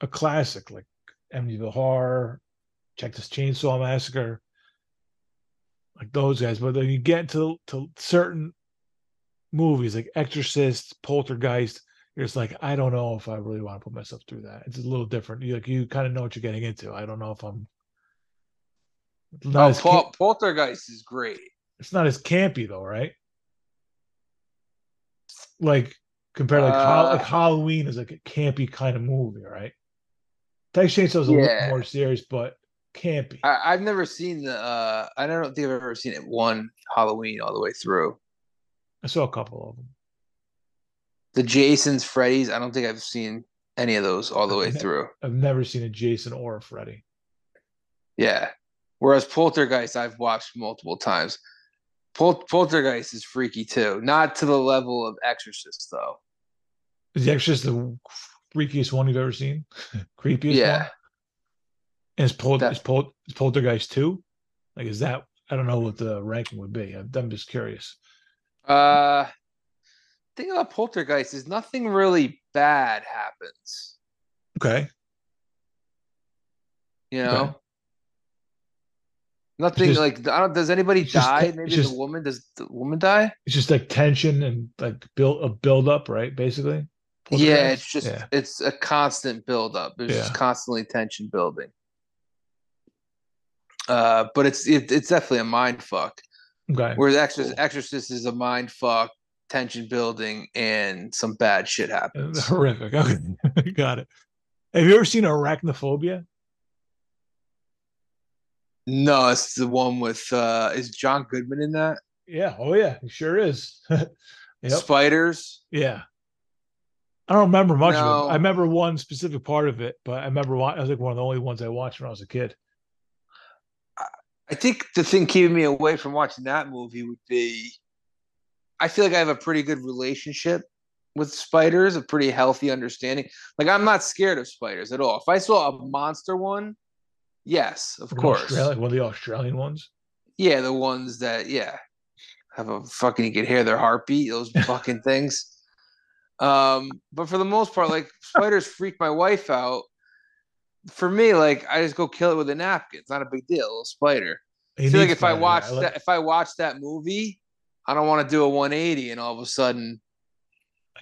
a classic like Amityville Horror, Texas Chainsaw Massacre, like those guys. But then you get to to certain movies like Exorcist, Poltergeist, you're just like, I don't know if I really want to put myself through that. It's a little different. You like you kind of know what you're getting into. I don't know if I'm not Oh, as Pol- camp- Poltergeist is great. it's not as campy though, right? Like compared to like, Uh, like Halloween is like a campy kind of movie, right? Texas Chainsaw is a Yeah. little more serious, but campy. I, I've never seen the. Uh, I don't think I've ever seen it one Halloween all the way through. I saw a couple of them. The Jasons, Freddy's. I don't think I've seen any of those all the way Okay. through. I've never seen a Jason or a Freddy. Yeah. Whereas Poltergeist, I've watched multiple times. Pol- Poltergeist is freaky too. Not to the level of Exorcist though. Is the Exorcist the freakiest one you've ever seen? Creepiest Yeah. one? And is, Pol- is, Pol- is Poltergeist 2? Like, is that, I don't know what the ranking would be. I'm, just curious. Uh, thing about Poltergeist is nothing really bad happens. Okay. You Okay. Nothing just- like I don't. Does anybody it's just- die? Maybe just- the woman. Does the woman die? It's just like tension and like build a build up, right? Basically. Yeah, it's just Yeah. it's a constant build up. There's just constantly tension building. Uh, but it's it, it's definitely a mind fuck. Okay. Whereas Exorcist, Cool. Exorcist is a mind fuck, tension building, and some bad shit happens. Horrific. Okay. Got it. Have you ever seen Arachnophobia? No, it's the one with uh is John Goodman in that? Yeah. Oh, yeah. It sure is. yep. Spiders. Yeah. I don't remember much of it. I remember one specific part of it, but I remember I was like one of the only ones I watched when I was a kid. I think the thing keeping me away from watching that movie would be I feel like I have a pretty good relationship with spiders, a pretty healthy understanding. Like I'm not scared of spiders at all. If I saw a monster one, yes, of an course. Australian, one of the Australian ones. Yeah, the ones that yeah have a fucking you can hear their heartbeat. Those fucking things. Um, but for the most part, like spiders freak my wife out. For me, like I just go kill it with a napkin. It's not a big deal. A little spider. I feel like if I watch yeah. that, if I watch that movie, I don't want to do a 180 and all of a sudden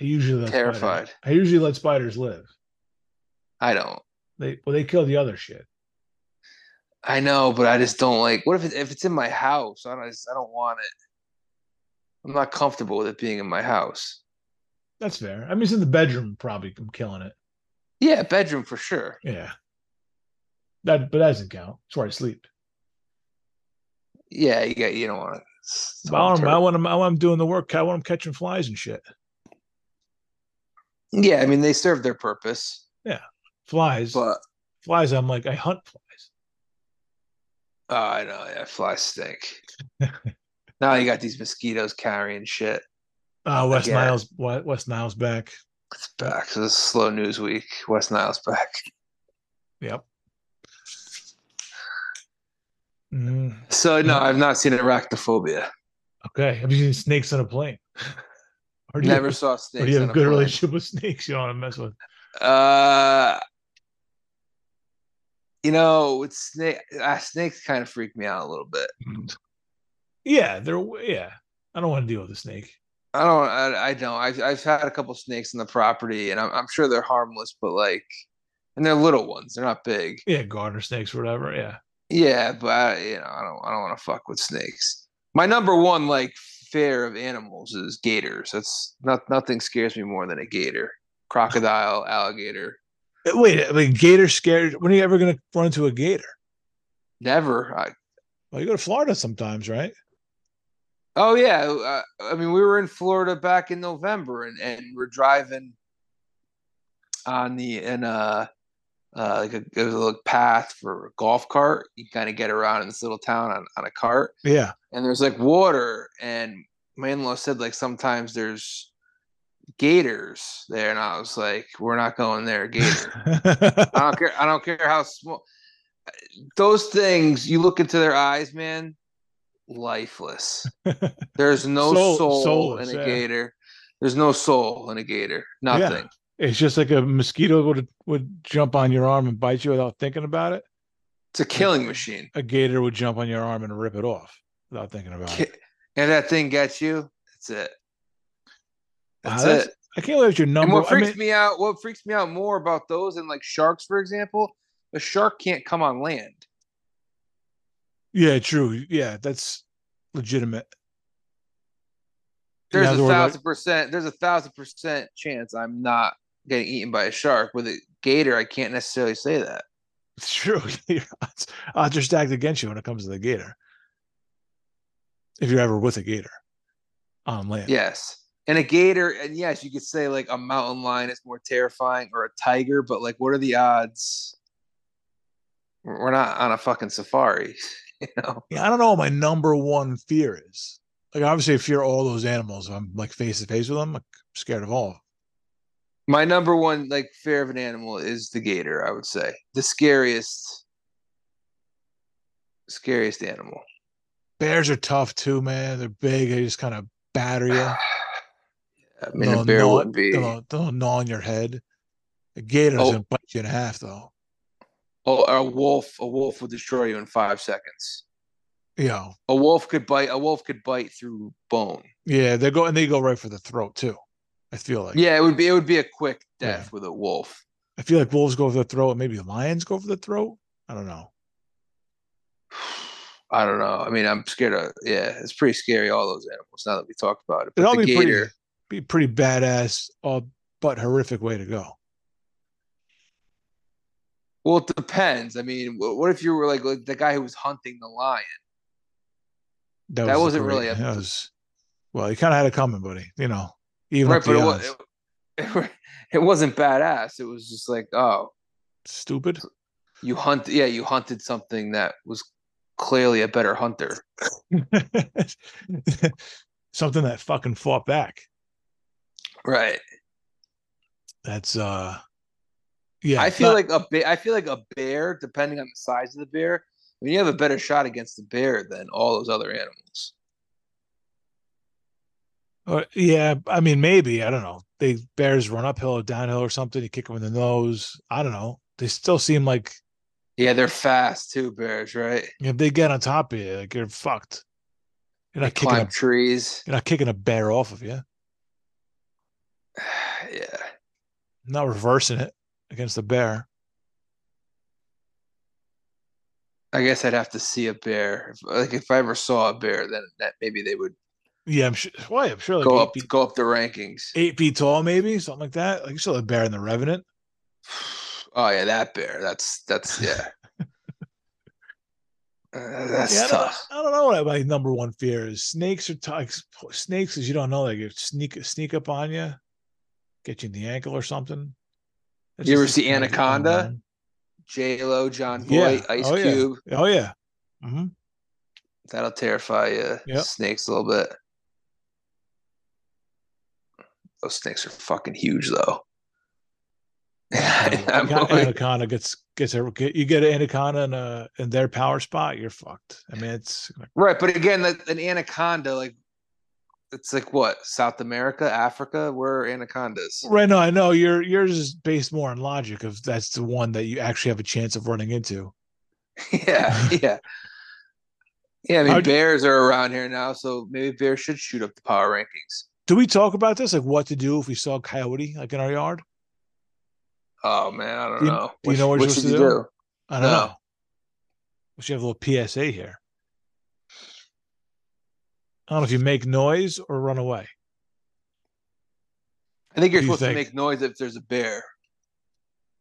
I usually terrified. Spiders, I usually let spiders live. I don't. They well, they kill the other shit. I know, but I just don't like. What if it, if it's in my house? I don't. I, just, I don't want it. I'm not comfortable with it being in my house. That's fair. I mean, it's in the bedroom. Probably I'm killing it. Yeah, bedroom for sure. Yeah. That, but that doesn't count. It's where I sleep. Yeah, you got. You don't want. But I want, I want them. I want them doing the work. I want them catching flies and shit. Yeah, I mean they serve their purpose, Yeah, Flies, but flies. I'm like I hunt flies. Oh, I know. Yeah, flies stink. now you got these mosquitoes carrying shit. Uh, West Yeah. Niles. West West Niles back. It's back. So this is slow news week. West Nile's back. Yep. Mm, So no. I've not seen arachnophobia. okay. Have you seen snakes on a plane? or you Never have, saw or snakes. do you have a good plane. relationship with snakes? You don't want to mess with. Uh, you know, with snake, uh, snakes kind of freak me out a little bit. Yeah, they're yeah. I don't want to deal with a snake. I don't. I, I don't. I've I've had a couple snakes in the property, and I'm I'm sure they're harmless, but like, and they're little ones. They're not big. Yeah, garter snakes or whatever. Yeah. Yeah, but I, you know, I don't. I don't want to fuck with snakes. My number one like fear of animals is gators. That's not nothing scares me more than a gator, crocodile, alligator. Wait, I mean, gator scared. When are you ever going to run into a gator? Never. I, Well, you go to Florida sometimes, right? Oh yeah, uh, I mean we were in Florida back in November, and and we're driving on the in a uh, like a, a little path for a golf cart. You kind of get around in this little town on, on a cart, Yeah. and there's like water. And my in-law said like sometimes there's gators there, and I was like, we're not going there, gator. I don't care. I don't care how small. Those things, you look into their eyes, man, lifeless. There's no Soul- soul, soulless, in a yeah. gator. There's no soul in a gator. Nothing. it's just like a mosquito would would jump on your arm and bite you without thinking about it. It's a killing machine. A gator would jump on your arm and rip it off without thinking about Ki- it. And that thing gets you. That's it. Wow, That's that's- it. I can't believe it's your And number. what I freaks mean, me out, what freaks me out more about those and like sharks, for example, a shark can't come on land. yeah, true. Yeah, that's legitimate. There's a were, like- thousand percent. There's a thousand percent chance I'm not getting eaten by a shark. With a gator, I can't necessarily say that. It's true. Odds are stacked against you when it comes to the gator. If you're ever with a gator on land. Yes. And a gator, and yes, you could say like a mountain lion is more terrifying or a tiger, but like, what are the odds? We're not on a fucking safari, you know? Yeah, I don't know what my number one fear is. Like obviously I fear all those animals. I'm like face to face with them, I'm scared of all. My number one like fear of an animal is the gator. I would say the scariest, scariest animal. Bears are tough too, man. They're big. They just kind of batter you. I mean, a bear gnaw- wouldn't be. They'll, they'll gnaw on your head. A gator's Oh. gonna bite you in half though. Oh, a wolf. A wolf will destroy you in five seconds. Know. A wolf could bite. A wolf could bite through bone. Yeah, they go and they go right for the throat too. I feel like Yeah, it would be. It would be a quick Yeah. death with a wolf. I feel like wolves go for the throat, and maybe lions go for the throat. I don't know. I don't know. I mean, I'm scared of. Yeah, it's pretty scary. All those animals. Now that we talked about it, but the gator. pretty be pretty badass, all but horrific way to go. Well, it depends. I mean, what if you were like, like the guy who was hunting the lion? That was wasn't great- really a- That was well, you kind of had it coming, buddy. You know, even right, but it, was, it, it wasn't badass. It was just like, oh, Stupid. you hunt. Yeah, you hunted something that was clearly a better hunter. Something that fucking fought back. Right. That's uh, yeah. I feel not- like a bear. I feel like a bear, depending on the size of the bear, I mean, you have a better shot against the bear than all those other animals. Uh, yeah, I mean, maybe I don't know. They bears run uphill or downhill or something. You kick them in the nose. I don't know. They still seem like Yeah, they're fast too, bears. Right? if they get on top of you, like you're fucked. You're They not kicking climb a, trees. you're not kicking a bear off of you. yeah. Not reversing it against the bear. I guess I'd have to see a bear. If, like if I ever saw a bear, then that maybe they would Yeah, I'm sure. Why? I'm sure like go up feet, go up the rankings. eight feet tall, maybe something like that. Like you saw the bear in the Revenant. Oh yeah, that bear. That's that's yeah. Uh, that's yeah, I don't, tough. I don't know what my number one fear is. Snakes are tough. Snakes, as you don't know, like sneak sneak up on you, get you in the ankle or something. That's You ever see Anaconda? J Lo, John Yeah. Ice Oh, yeah. Cube. Oh yeah. hmm That'll terrify you. Yep. Snakes a little bit. Those snakes are fucking huge, though. I'm Anaconda, gets gets a get, you get an anaconda in a in their power spot, you're fucked. I mean, it's right, but again, an anaconda, like, it's like what South America, Africa, where are anacondas? right. No, I know your yours is based more on logic of that's the one that you actually have a chance of running into. yeah, yeah. Yeah, I mean How'd you- bears are around here now, so maybe bears should shoot up the power rankings. Do we talk about this? Like what to do if we saw a coyote like in our yard? Oh man, I don't Do you- know. do you know what you're supposed to do? do? I don't No. know. We should have a little PSA here. I don't know if you make noise or run away. I think you're you supposed to make noise if there's a bear.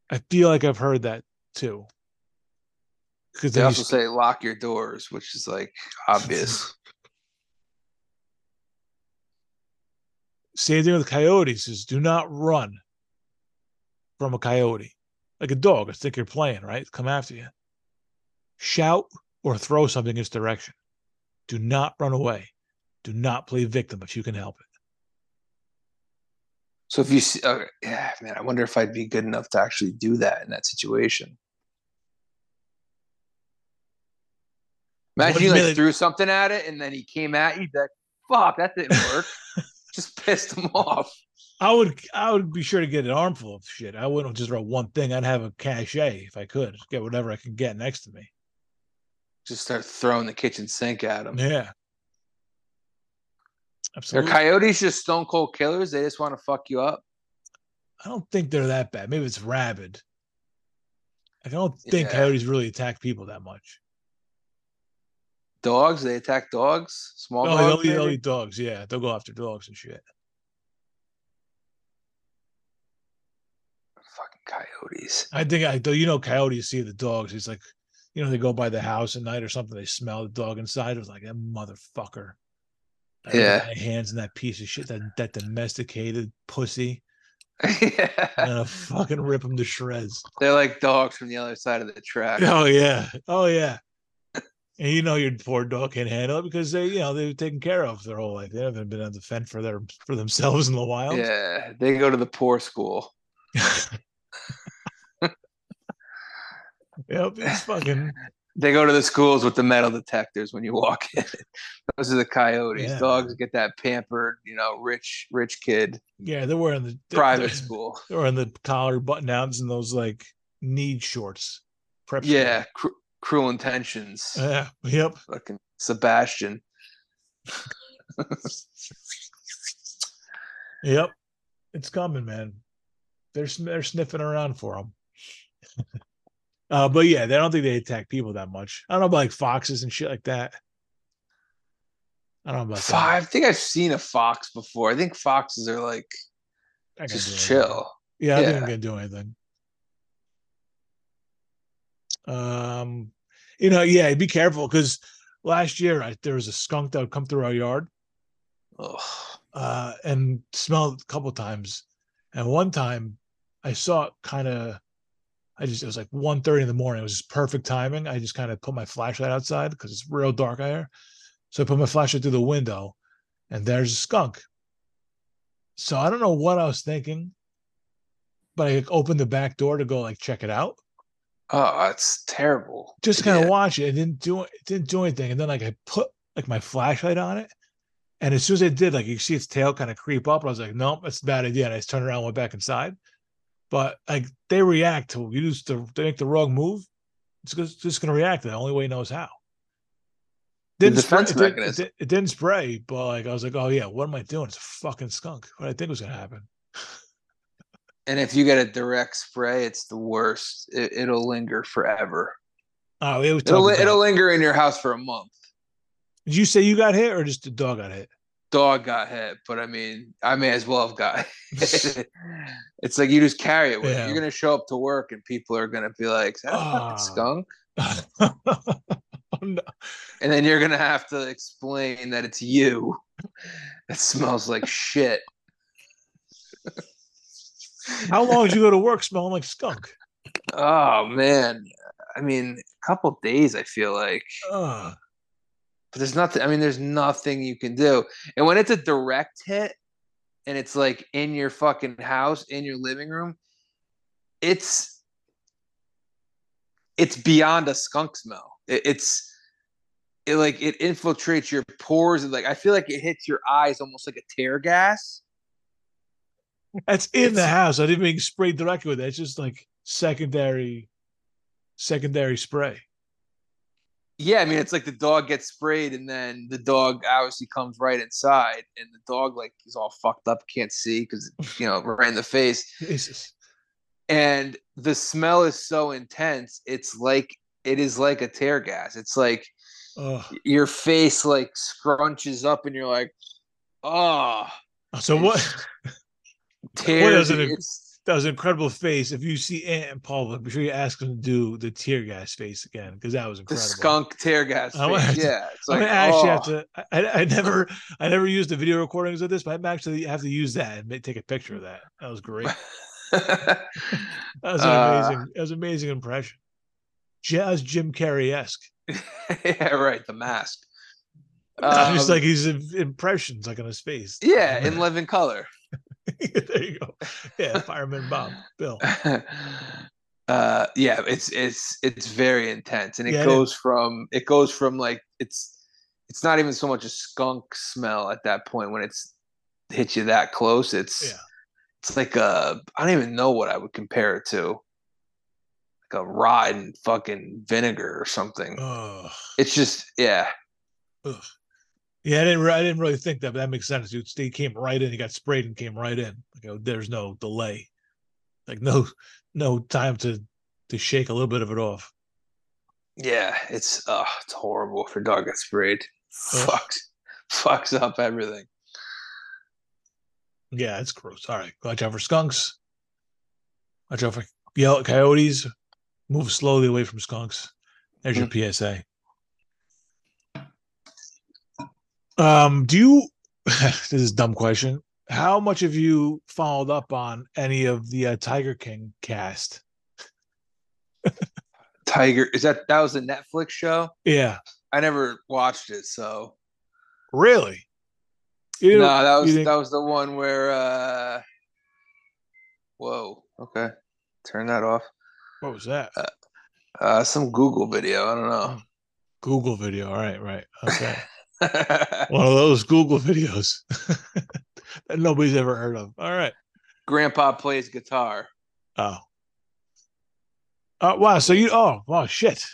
I feel like I've heard that too. Because They then you also say lock your doors, which is like obvious. same thing with coyotes is do not run from a coyote. Like a dog, I think you're playing, right? Come after you. Shout or throw something in its direction. Do not run away. Do not play victim if you can help it. so if you see, okay, yeah, man, I wonder if I'd be good enough to actually do that in that situation. Imagine you like threw something at it and then he came at you. Like, fuck, that didn't work. Just pissed him off. I would I would be sure to get an armful of shit. I wouldn't just throw one thing. I'd have a cachet if I could. Get whatever I can get next to me. Just start throwing the kitchen sink at him. Yeah. Are coyotes just stone cold killers? They just want to fuck you up. I don't think they're that bad. Maybe it's rabid. I don't think Yeah. coyotes really attack people that much. Dogs? They attack dogs? Small Oh, dogs? they'll, eat, they'll eat dogs. Yeah, they'll go after dogs and shit. Fucking coyotes. I think I do. You know, coyotes see the dogs. It's like, you know, they go by the house at night or something. They smell the dog inside. It was like that motherfucker. Yeah. My hands in that piece of shit. That that domesticated pussy. yeah. I'm gonna fucking rip him to shreds. They're like dogs from the other side of the track. Oh yeah. Oh yeah. And you know your poor dog can't handle it because they, you know, they've taken care of their whole life. They haven't been on the fend for their for themselves in the wild. Yeah, they go to the poor school. Yep, it's fucking They go to the schools with the metal detectors when you walk in. Those are the coyotes. Yeah. Dogs get that pampered, you know, rich, rich kid yeah. They're wearing the private they're- school. They're wearing the collar button downs and those like need shorts. Prep. Yeah, cru- cruel intentions. Yeah. Yep. Fucking Sebastian. Yep. It's coming, man. They're they're sniffing around for them. Uh, but yeah, they don't think they attack people that much. I don't know about like foxes and shit like that. I don't know about Fo- I think I've seen a fox before. I think foxes are like. Just chill. Yeah, I think Yeah. I'm gonna do anything. Um, you know, yeah, be careful because last year I, there was a skunk that would come through our yard uh, and smelled a couple times. And one time I saw it kind of, I just, it was like 1.30 in the morning. It was just perfect timing. I just kind of put my flashlight outside because it's real dark out here. So I put my flashlight through the window and there's a skunk. So I don't know what I was thinking, but I opened the back door to go like check it out. Oh, it's terrible. Just kind of Yeah. watch it. It didn't do it didn't do anything. And then like I put like my flashlight on it. And as soon as I did, like you see its tail kind of creep up. I was like, nope, that's a bad idea. And I just turned around, and went back inside. But like they react to you just to they make the wrong move. It's just, just gonna react the only way it knows how. Didn't spray, defense it, did, it, it didn't spray, but like I was like, oh yeah, what am I doing? It's a fucking skunk. What I think was gonna happen. And if you get a direct spray, it's the worst. It, it'll linger forever. Oh, it was It'll it'll linger in your house for a month. Did you say you got hit or just the dog got hit? Dog got hit, but I mean, I may as well have got. hit. it's like you just carry it with you. Yeah. You're gonna show up to work and people are gonna be like, "Is that a Ah. skunk?" oh, no. And then you're gonna have to explain that it's you. It smells like shit. How long did you go to work smelling like skunk? Oh man. I mean, a couple days. I feel like, Ugh. But there's nothing. I mean, there's nothing you can do. And when it's a direct hit, and it's like in your fucking house, in your living room, it's it's beyond a skunk smell. It, it's it like it infiltrates your pores and like I feel like it hits your eyes almost like a tear gas. That's in the house. I didn't mean sprayed directly with it. It's just like secondary, secondary spray. Yeah, I mean it's like the dog gets sprayed and then the dog obviously comes right inside and the dog like is all fucked up, can't see because you know right in the face. Jesus. And the smell is so intense, it's like it is like a tear gas. It's like Ugh. your face like scrunches up and you're like, oh So what? tears. does it- it's That was an incredible face. If you see Ant and Paul, be sure you ask them to do the tear gas face again because that was incredible. the skunk tear gas. I might face. To, yeah, it's I like I actually have oh. to. I, I never, I never used the video recordings of this, but I'm actually have to use that and take a picture of that. That was great. That was an Uh, amazing. That was an amazing impression. Jazz Jim Carrey esque. yeah, right. The mask. just Um, like his impressions, like on his face. yeah, in living color. there you go. Yeah, fireman Bob, Bill. uh yeah it's it's it's very intense and it Yeah, it goes from it goes from like it's it's not even so much a skunk smell at that point when it's hit you that close it's Yeah. it's like a i don't even know what i would compare it to like a rotten fucking vinegar or something Ugh. it's just yeah Ugh. Yeah, I didn't. re- I didn't really think that, but that makes sense. Dude, he came right in. He got sprayed and came right in. Like, oh, there's no delay. Like no, no time to to shake a little bit of it off. yeah it's uh it's horrible if your dog gets sprayed Ugh. fucks fucks up everything Yeah, it's gross. All right, watch out for skunks. Watch out for yellow coyotes. Move slowly away from skunks. There's your PSA. Um, do you? this is a dumb question. How much have you followed up on any of the uh, Tiger King cast? tiger is that that was a netflix show Yeah, I never watched it, so really. You no, that was that was the one where. uh Whoa, okay, turn that off. what was that? Uh Some Google video. I don't know. Google video. All right, right. Okay. One of those Google videos that nobody's ever heard of. All right. Grandpa plays guitar. Oh. Uh, wow. So you, oh, wow, shit.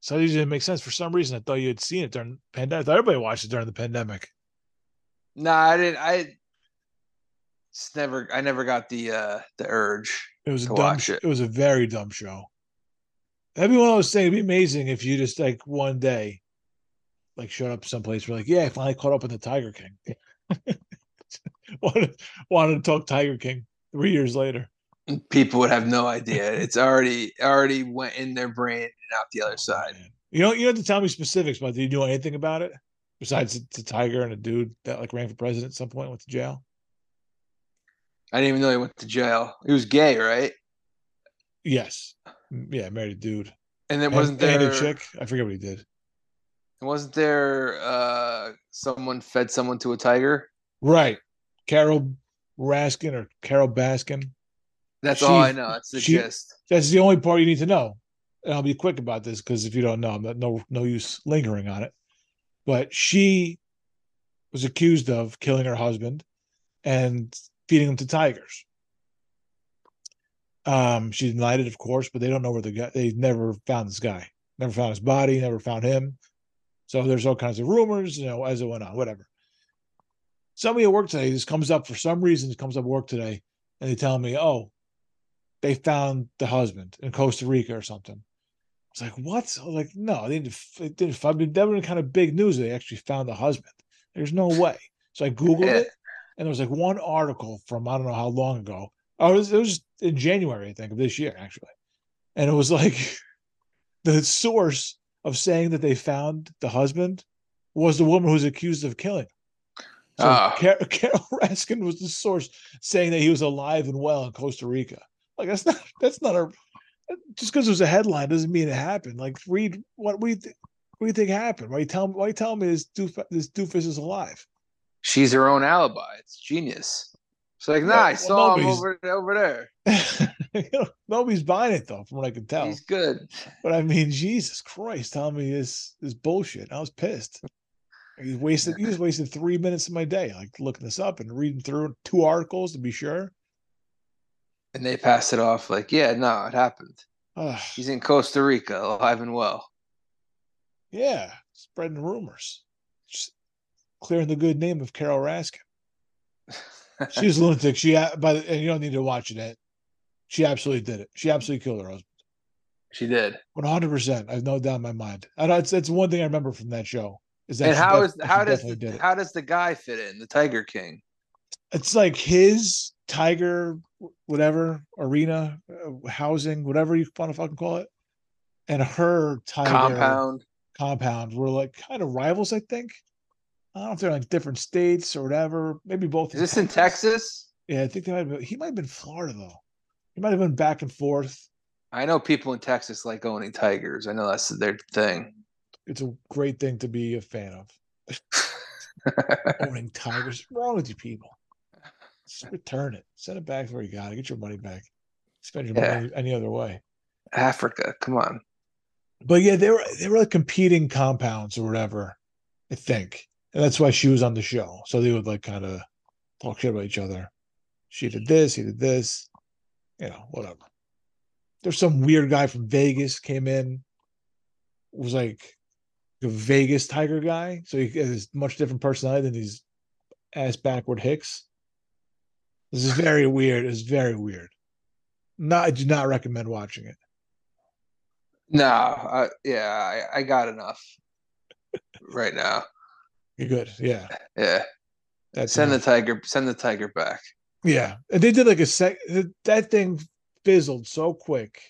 So these didn't make sense. For some reason, I thought you had seen it during the pandemic. I thought everybody watched it during the pandemic. No, I didn't. I just never. I never got the uh the urge. It was a dumb, it. it was a very dumb show. Everyone was saying it'd be amazing if you just like one day, like showed up someplace, we're like, yeah, I finally caught up with the Tiger King. wanted, wanted to talk Tiger King three years later. People would have no idea. It's already already went in their brain and out the other oh, side. Man. You don't you don't have to tell me specifics, but did you know anything about it? Besides it's a tiger and a dude that like ran for president at some point, went to jail. I didn't even know he went to jail. He was gay, right? Yes. Yeah, married a dude. And then wasn't and there a chick? I forget what he did. Wasn't there uh someone fed someone to a tiger? Right. Carol Raskin or Carol Baskin. That's She- all I know. That's the she- gist. That's the only part you need to know. And I'll be quick about this because if you don't know, I'm not, no no use lingering on it. But she was accused of killing her husband and feeding him to tigers. Um, she denied it, of course, but they don't know where the guy. They never found this guy. Never found his body. Never found him. So there's all kinds of rumors, you know, as it went on. Whatever. Somebody at work today. This comes up for some reason. It comes up at work today, and they tell me, "Oh, they found the husband in Costa Rica or something." I was like, "What?" I was like, "No, they didn't. It didn't. I mean, that would kind of big news. They actually found the husband. There's no way." So I googled it, and there was like one article from I don't know how long ago. Oh, it was, it was in January, I think, of this year, actually, and it was like the source of saying that they found the husband was the woman who was accused of killing. So Ah. Car- Carol Raskin was the source saying that he was alive and well in Costa Rica. Like that's not that's not a just because it was a headline doesn't mean it happened. Like read what we th- what do you think happened? Why you tell why you telling me this doof this doofus is alive? She's her own alibi. It's genius. It's like, nah, I saw him nobody's- over over there. You know, nobody's buying it though, from what I can tell. He's good. But I mean, Jesus Christ, telling me this this bullshit. I was pissed. He wasted he just wasted three minutes of my day, like looking this up and reading through two articles to be sure. And they passed it off like, yeah, no, it happened. Ugh. He's in Costa Rica, alive and well. Yeah, spreading rumors, just clearing the good name of Carol Raskin. She's a lunatic. She, by the, and you don't need to watch it. She absolutely did it. She absolutely killed her husband. She did. One hundred percent. I've no doubt in my mind. I know it's it's one thing I remember from that show. Is that and how def- is how does the, how does the guy fit in the Tiger King? it's like his tiger whatever arena uh, housing whatever you want to fucking call it and her tiger Compound. compound were like kind of rivals i think i don't know if they're like different states or whatever maybe both Is this in Texas? yeah i think they might have been, he might have been florida though he might have been back and forth I know people in Texas like owning tigers. I know that's their thing. it's a great thing to be a fan of owning tigers what's wrong with you people just return it send it back where you got it get your money back spend your Yeah. money any other way Africa, come on. But yeah, they were they were like competing compounds or whatever, I think. And that's why she was on the show. So they would like kind of talk shit about each other. She did this, he did this, you know, whatever. There's some weird guy from Vegas came in, was like a Vegas Tiger guy. So he has much different personality than these ass backward Hicks. This is very weird. It's very weird. Not I do not recommend watching it. No, yeah, I, I got enough right now. You're good. Yeah. Yeah, That's send the tiger, send the tiger back. Yeah, and they did like a sec. That thing fizzled so quick.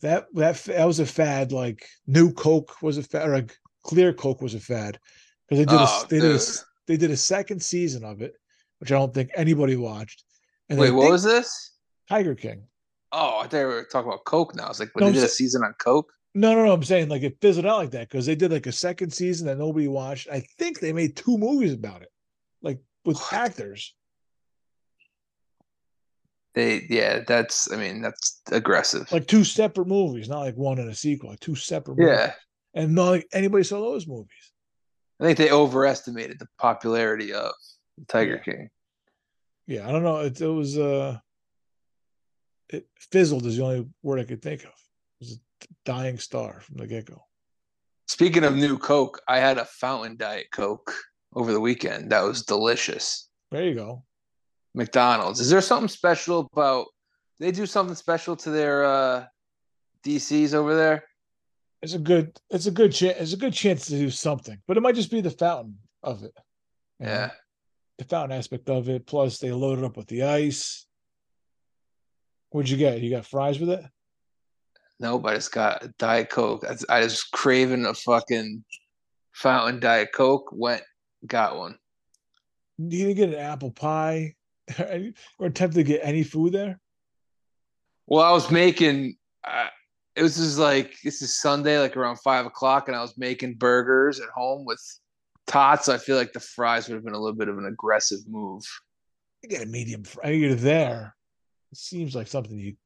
That that that was a fad. Like new Coke was a fad, or like clear Coke was a fad because they did Oh, a, they did a, oh, they did a second season of it, which I don't think anybody watched. And Wait, what was this? Tiger King? Oh, I thought we were talking about Coke now. I was like, but No, they did a season on Coke. No, no, no. I'm saying like it fizzled out like that because they did like a second season that nobody watched. I think they made two movies about it, like with What? actors. They, yeah, that's. I mean, that's aggressive. Like two separate movies, not like one and a sequel, like two separate movies. yeah, And not like anybody saw those movies. I think they overestimated the popularity of Tiger Yeah. King. yeah, I don't know. It, it was uh it fizzled is the only word I could think of. Was a dying star from the get go. Speaking of new Coke, I had a fountain diet Coke over the weekend. That was delicious. There you go. McDonald's. Is there something special about? They do something special to their uh DCs over there. It's a good it's a good chance it's a good chance to do something, but it might just be the fountain of it. know? Yeah. The fountain aspect of it. Plus they load it up with the ice. What'd you get? You got fries with it? Nope, it's got a Diet Coke. I, I was craving a fucking fountain Diet Coke. Went, got one. You didn't get an apple pie or attempt to get any food there? Well, I was making. Uh, it was just like this is Sunday, like around five o'clock, and I was making burgers at home with tots. I feel like the fries would have been a little bit of an aggressive move. You get a medium fry. You're there. It seems like something you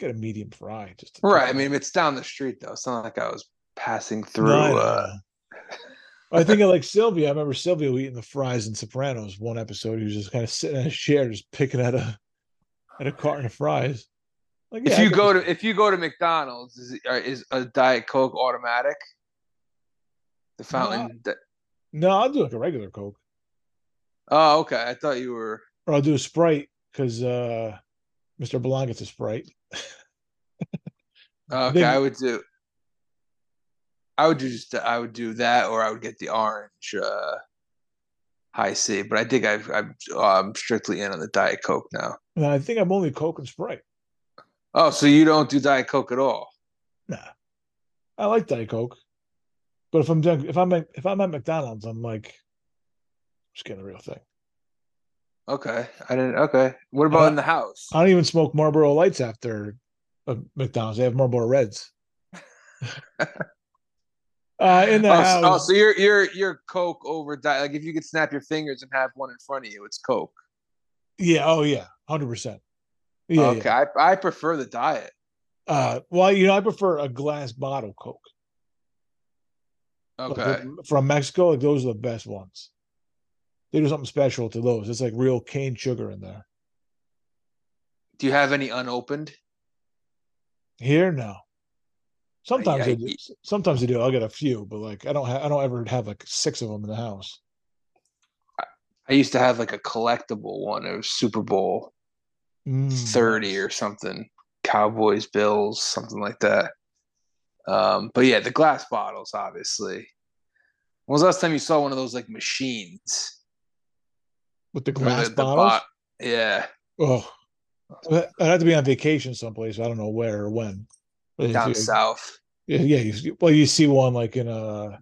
get a medium fry. Just Right. I mean, it's down the street though. It's not like I was passing through. No, I uh, I think of like Silvio. I remember Silvio eating the fries in Sopranos. One episode, he was just kind of sitting in a chair, just picking at a at a carton of fries. Like, if yeah, I you go to if you go to McDonald's, is uh, is a Diet Coke automatic? The fountain. di- no, I'll do like a regular Coke, oh, okay. I thought you were. or I'll do a Sprite because uh, Mr. Belong gets a Sprite. Okay, I would do. I would do just. I would do that, or I would get the orange uh, Hi-C. But I think I've, I'm I'm strictly in on the Diet Coke now. And I think I'm only Coke and Sprite. Oh, so you don't do Diet Coke at all? Nah, I like Diet Coke, but if I'm done, if I'm at, if I'm at McDonald's, I'm like, just getting the real thing. Okay, I didn't. Okay, what about in the house? I don't even smoke Marlboro Lights after uh, McDonald's. They have Marlboro Reds. uh, in the Oh, house, oh, so you're you're you're Coke over Diet. Like if you could snap your fingers and have one in front of you, it's Coke. yeah, oh yeah, hundred percent. Yeah, okay, yeah. I I prefer the Diet. Uh, well, you know, I prefer a glass bottle Coke. Like, Okay, from Mexico, like those are the best ones. They do something special to those. It's like real cane sugar in there. do you have any unopened? Here, no. Sometimes I, I- do. Sometimes I do. I'll get a few, but like I don't. Ha- I don't ever have like six of them in the house. I used to have like a collectible one. It was Super Bowl Mm, 30 or something. Cowboys, Bills, something like that. Um, but yeah, the glass bottles, obviously. When was the last time you saw one of those like machines? With the glass the- the bottles. bot- yeah, oh, I'd have to be on vacation someplace. I don't know where or when. Down south. Yeah, yeah. You, well, you see one like in a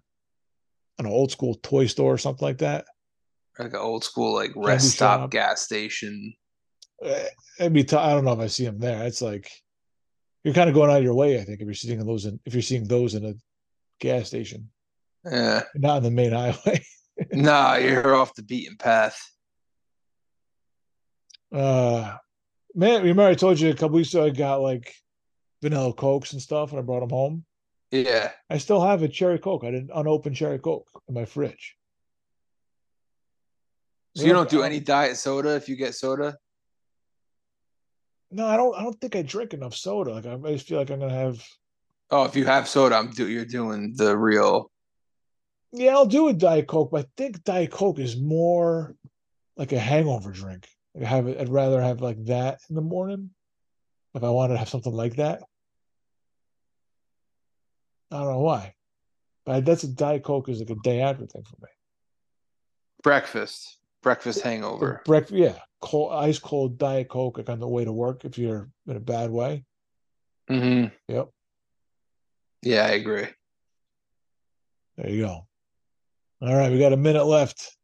an old school toy store or something like that. Like an old school like rest shop. stop gas station. Eh, It'd be. T- I don't know if I see them there. It's like you're kind of going out of your way. I think if you're seeing those in if you're seeing those in a gas station, Yeah. not on the main highway. nah, you're off the beaten path. Uh, man, remember I told you a couple weeks ago I got like vanilla cokes and stuff, and I brought them home. Yeah. I still have a cherry coke. I didn't unopened cherry coke in my fridge. So you don't do any diet soda if you get soda? No, I don't. I don't think I drink enough soda. Like I I just feel like I'm gonna have. Oh, if you have soda, I'm do you're doing the real. Yeah, I'll do a diet coke, but I think diet coke is more like a hangover drink. I have. it- I'd rather have like that in the morning if I wanted to have something like that. I don't know why, but that's a diet coke is like a day after thing for me. breakfast. Breakfast hangover. Breakfast, yeah, cold, ice cold diet coke like on the way to work if you're in a bad way. hmm Yep, Yeah, I agree. there you go. All right, we got a minute left.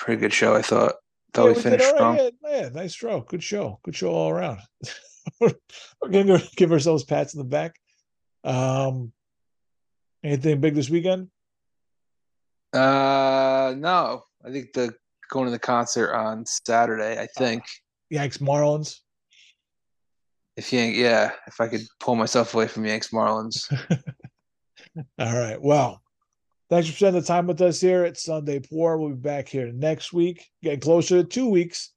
Pretty good show, I thought. Thought Yeah, we finished all strong. Yeah, yeah, nice show. Good show. Good show all around. We're gonna give ourselves pats in the back. Um, anything big this weekend? Uh, no, I think the going to the concert on Saturday. I think Yanks Marlins. if Yank, yeah, if I could pull myself away from Yanks Marlins. All right. Well, thanks for spending the time with us here at Sunday Pour. We'll be back here next week, getting closer to two weeks.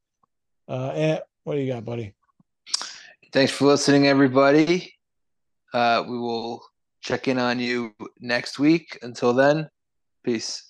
Uh, and what do you got, buddy? Thanks for listening, everybody. Uh, we will check in on you next week. Until then, peace.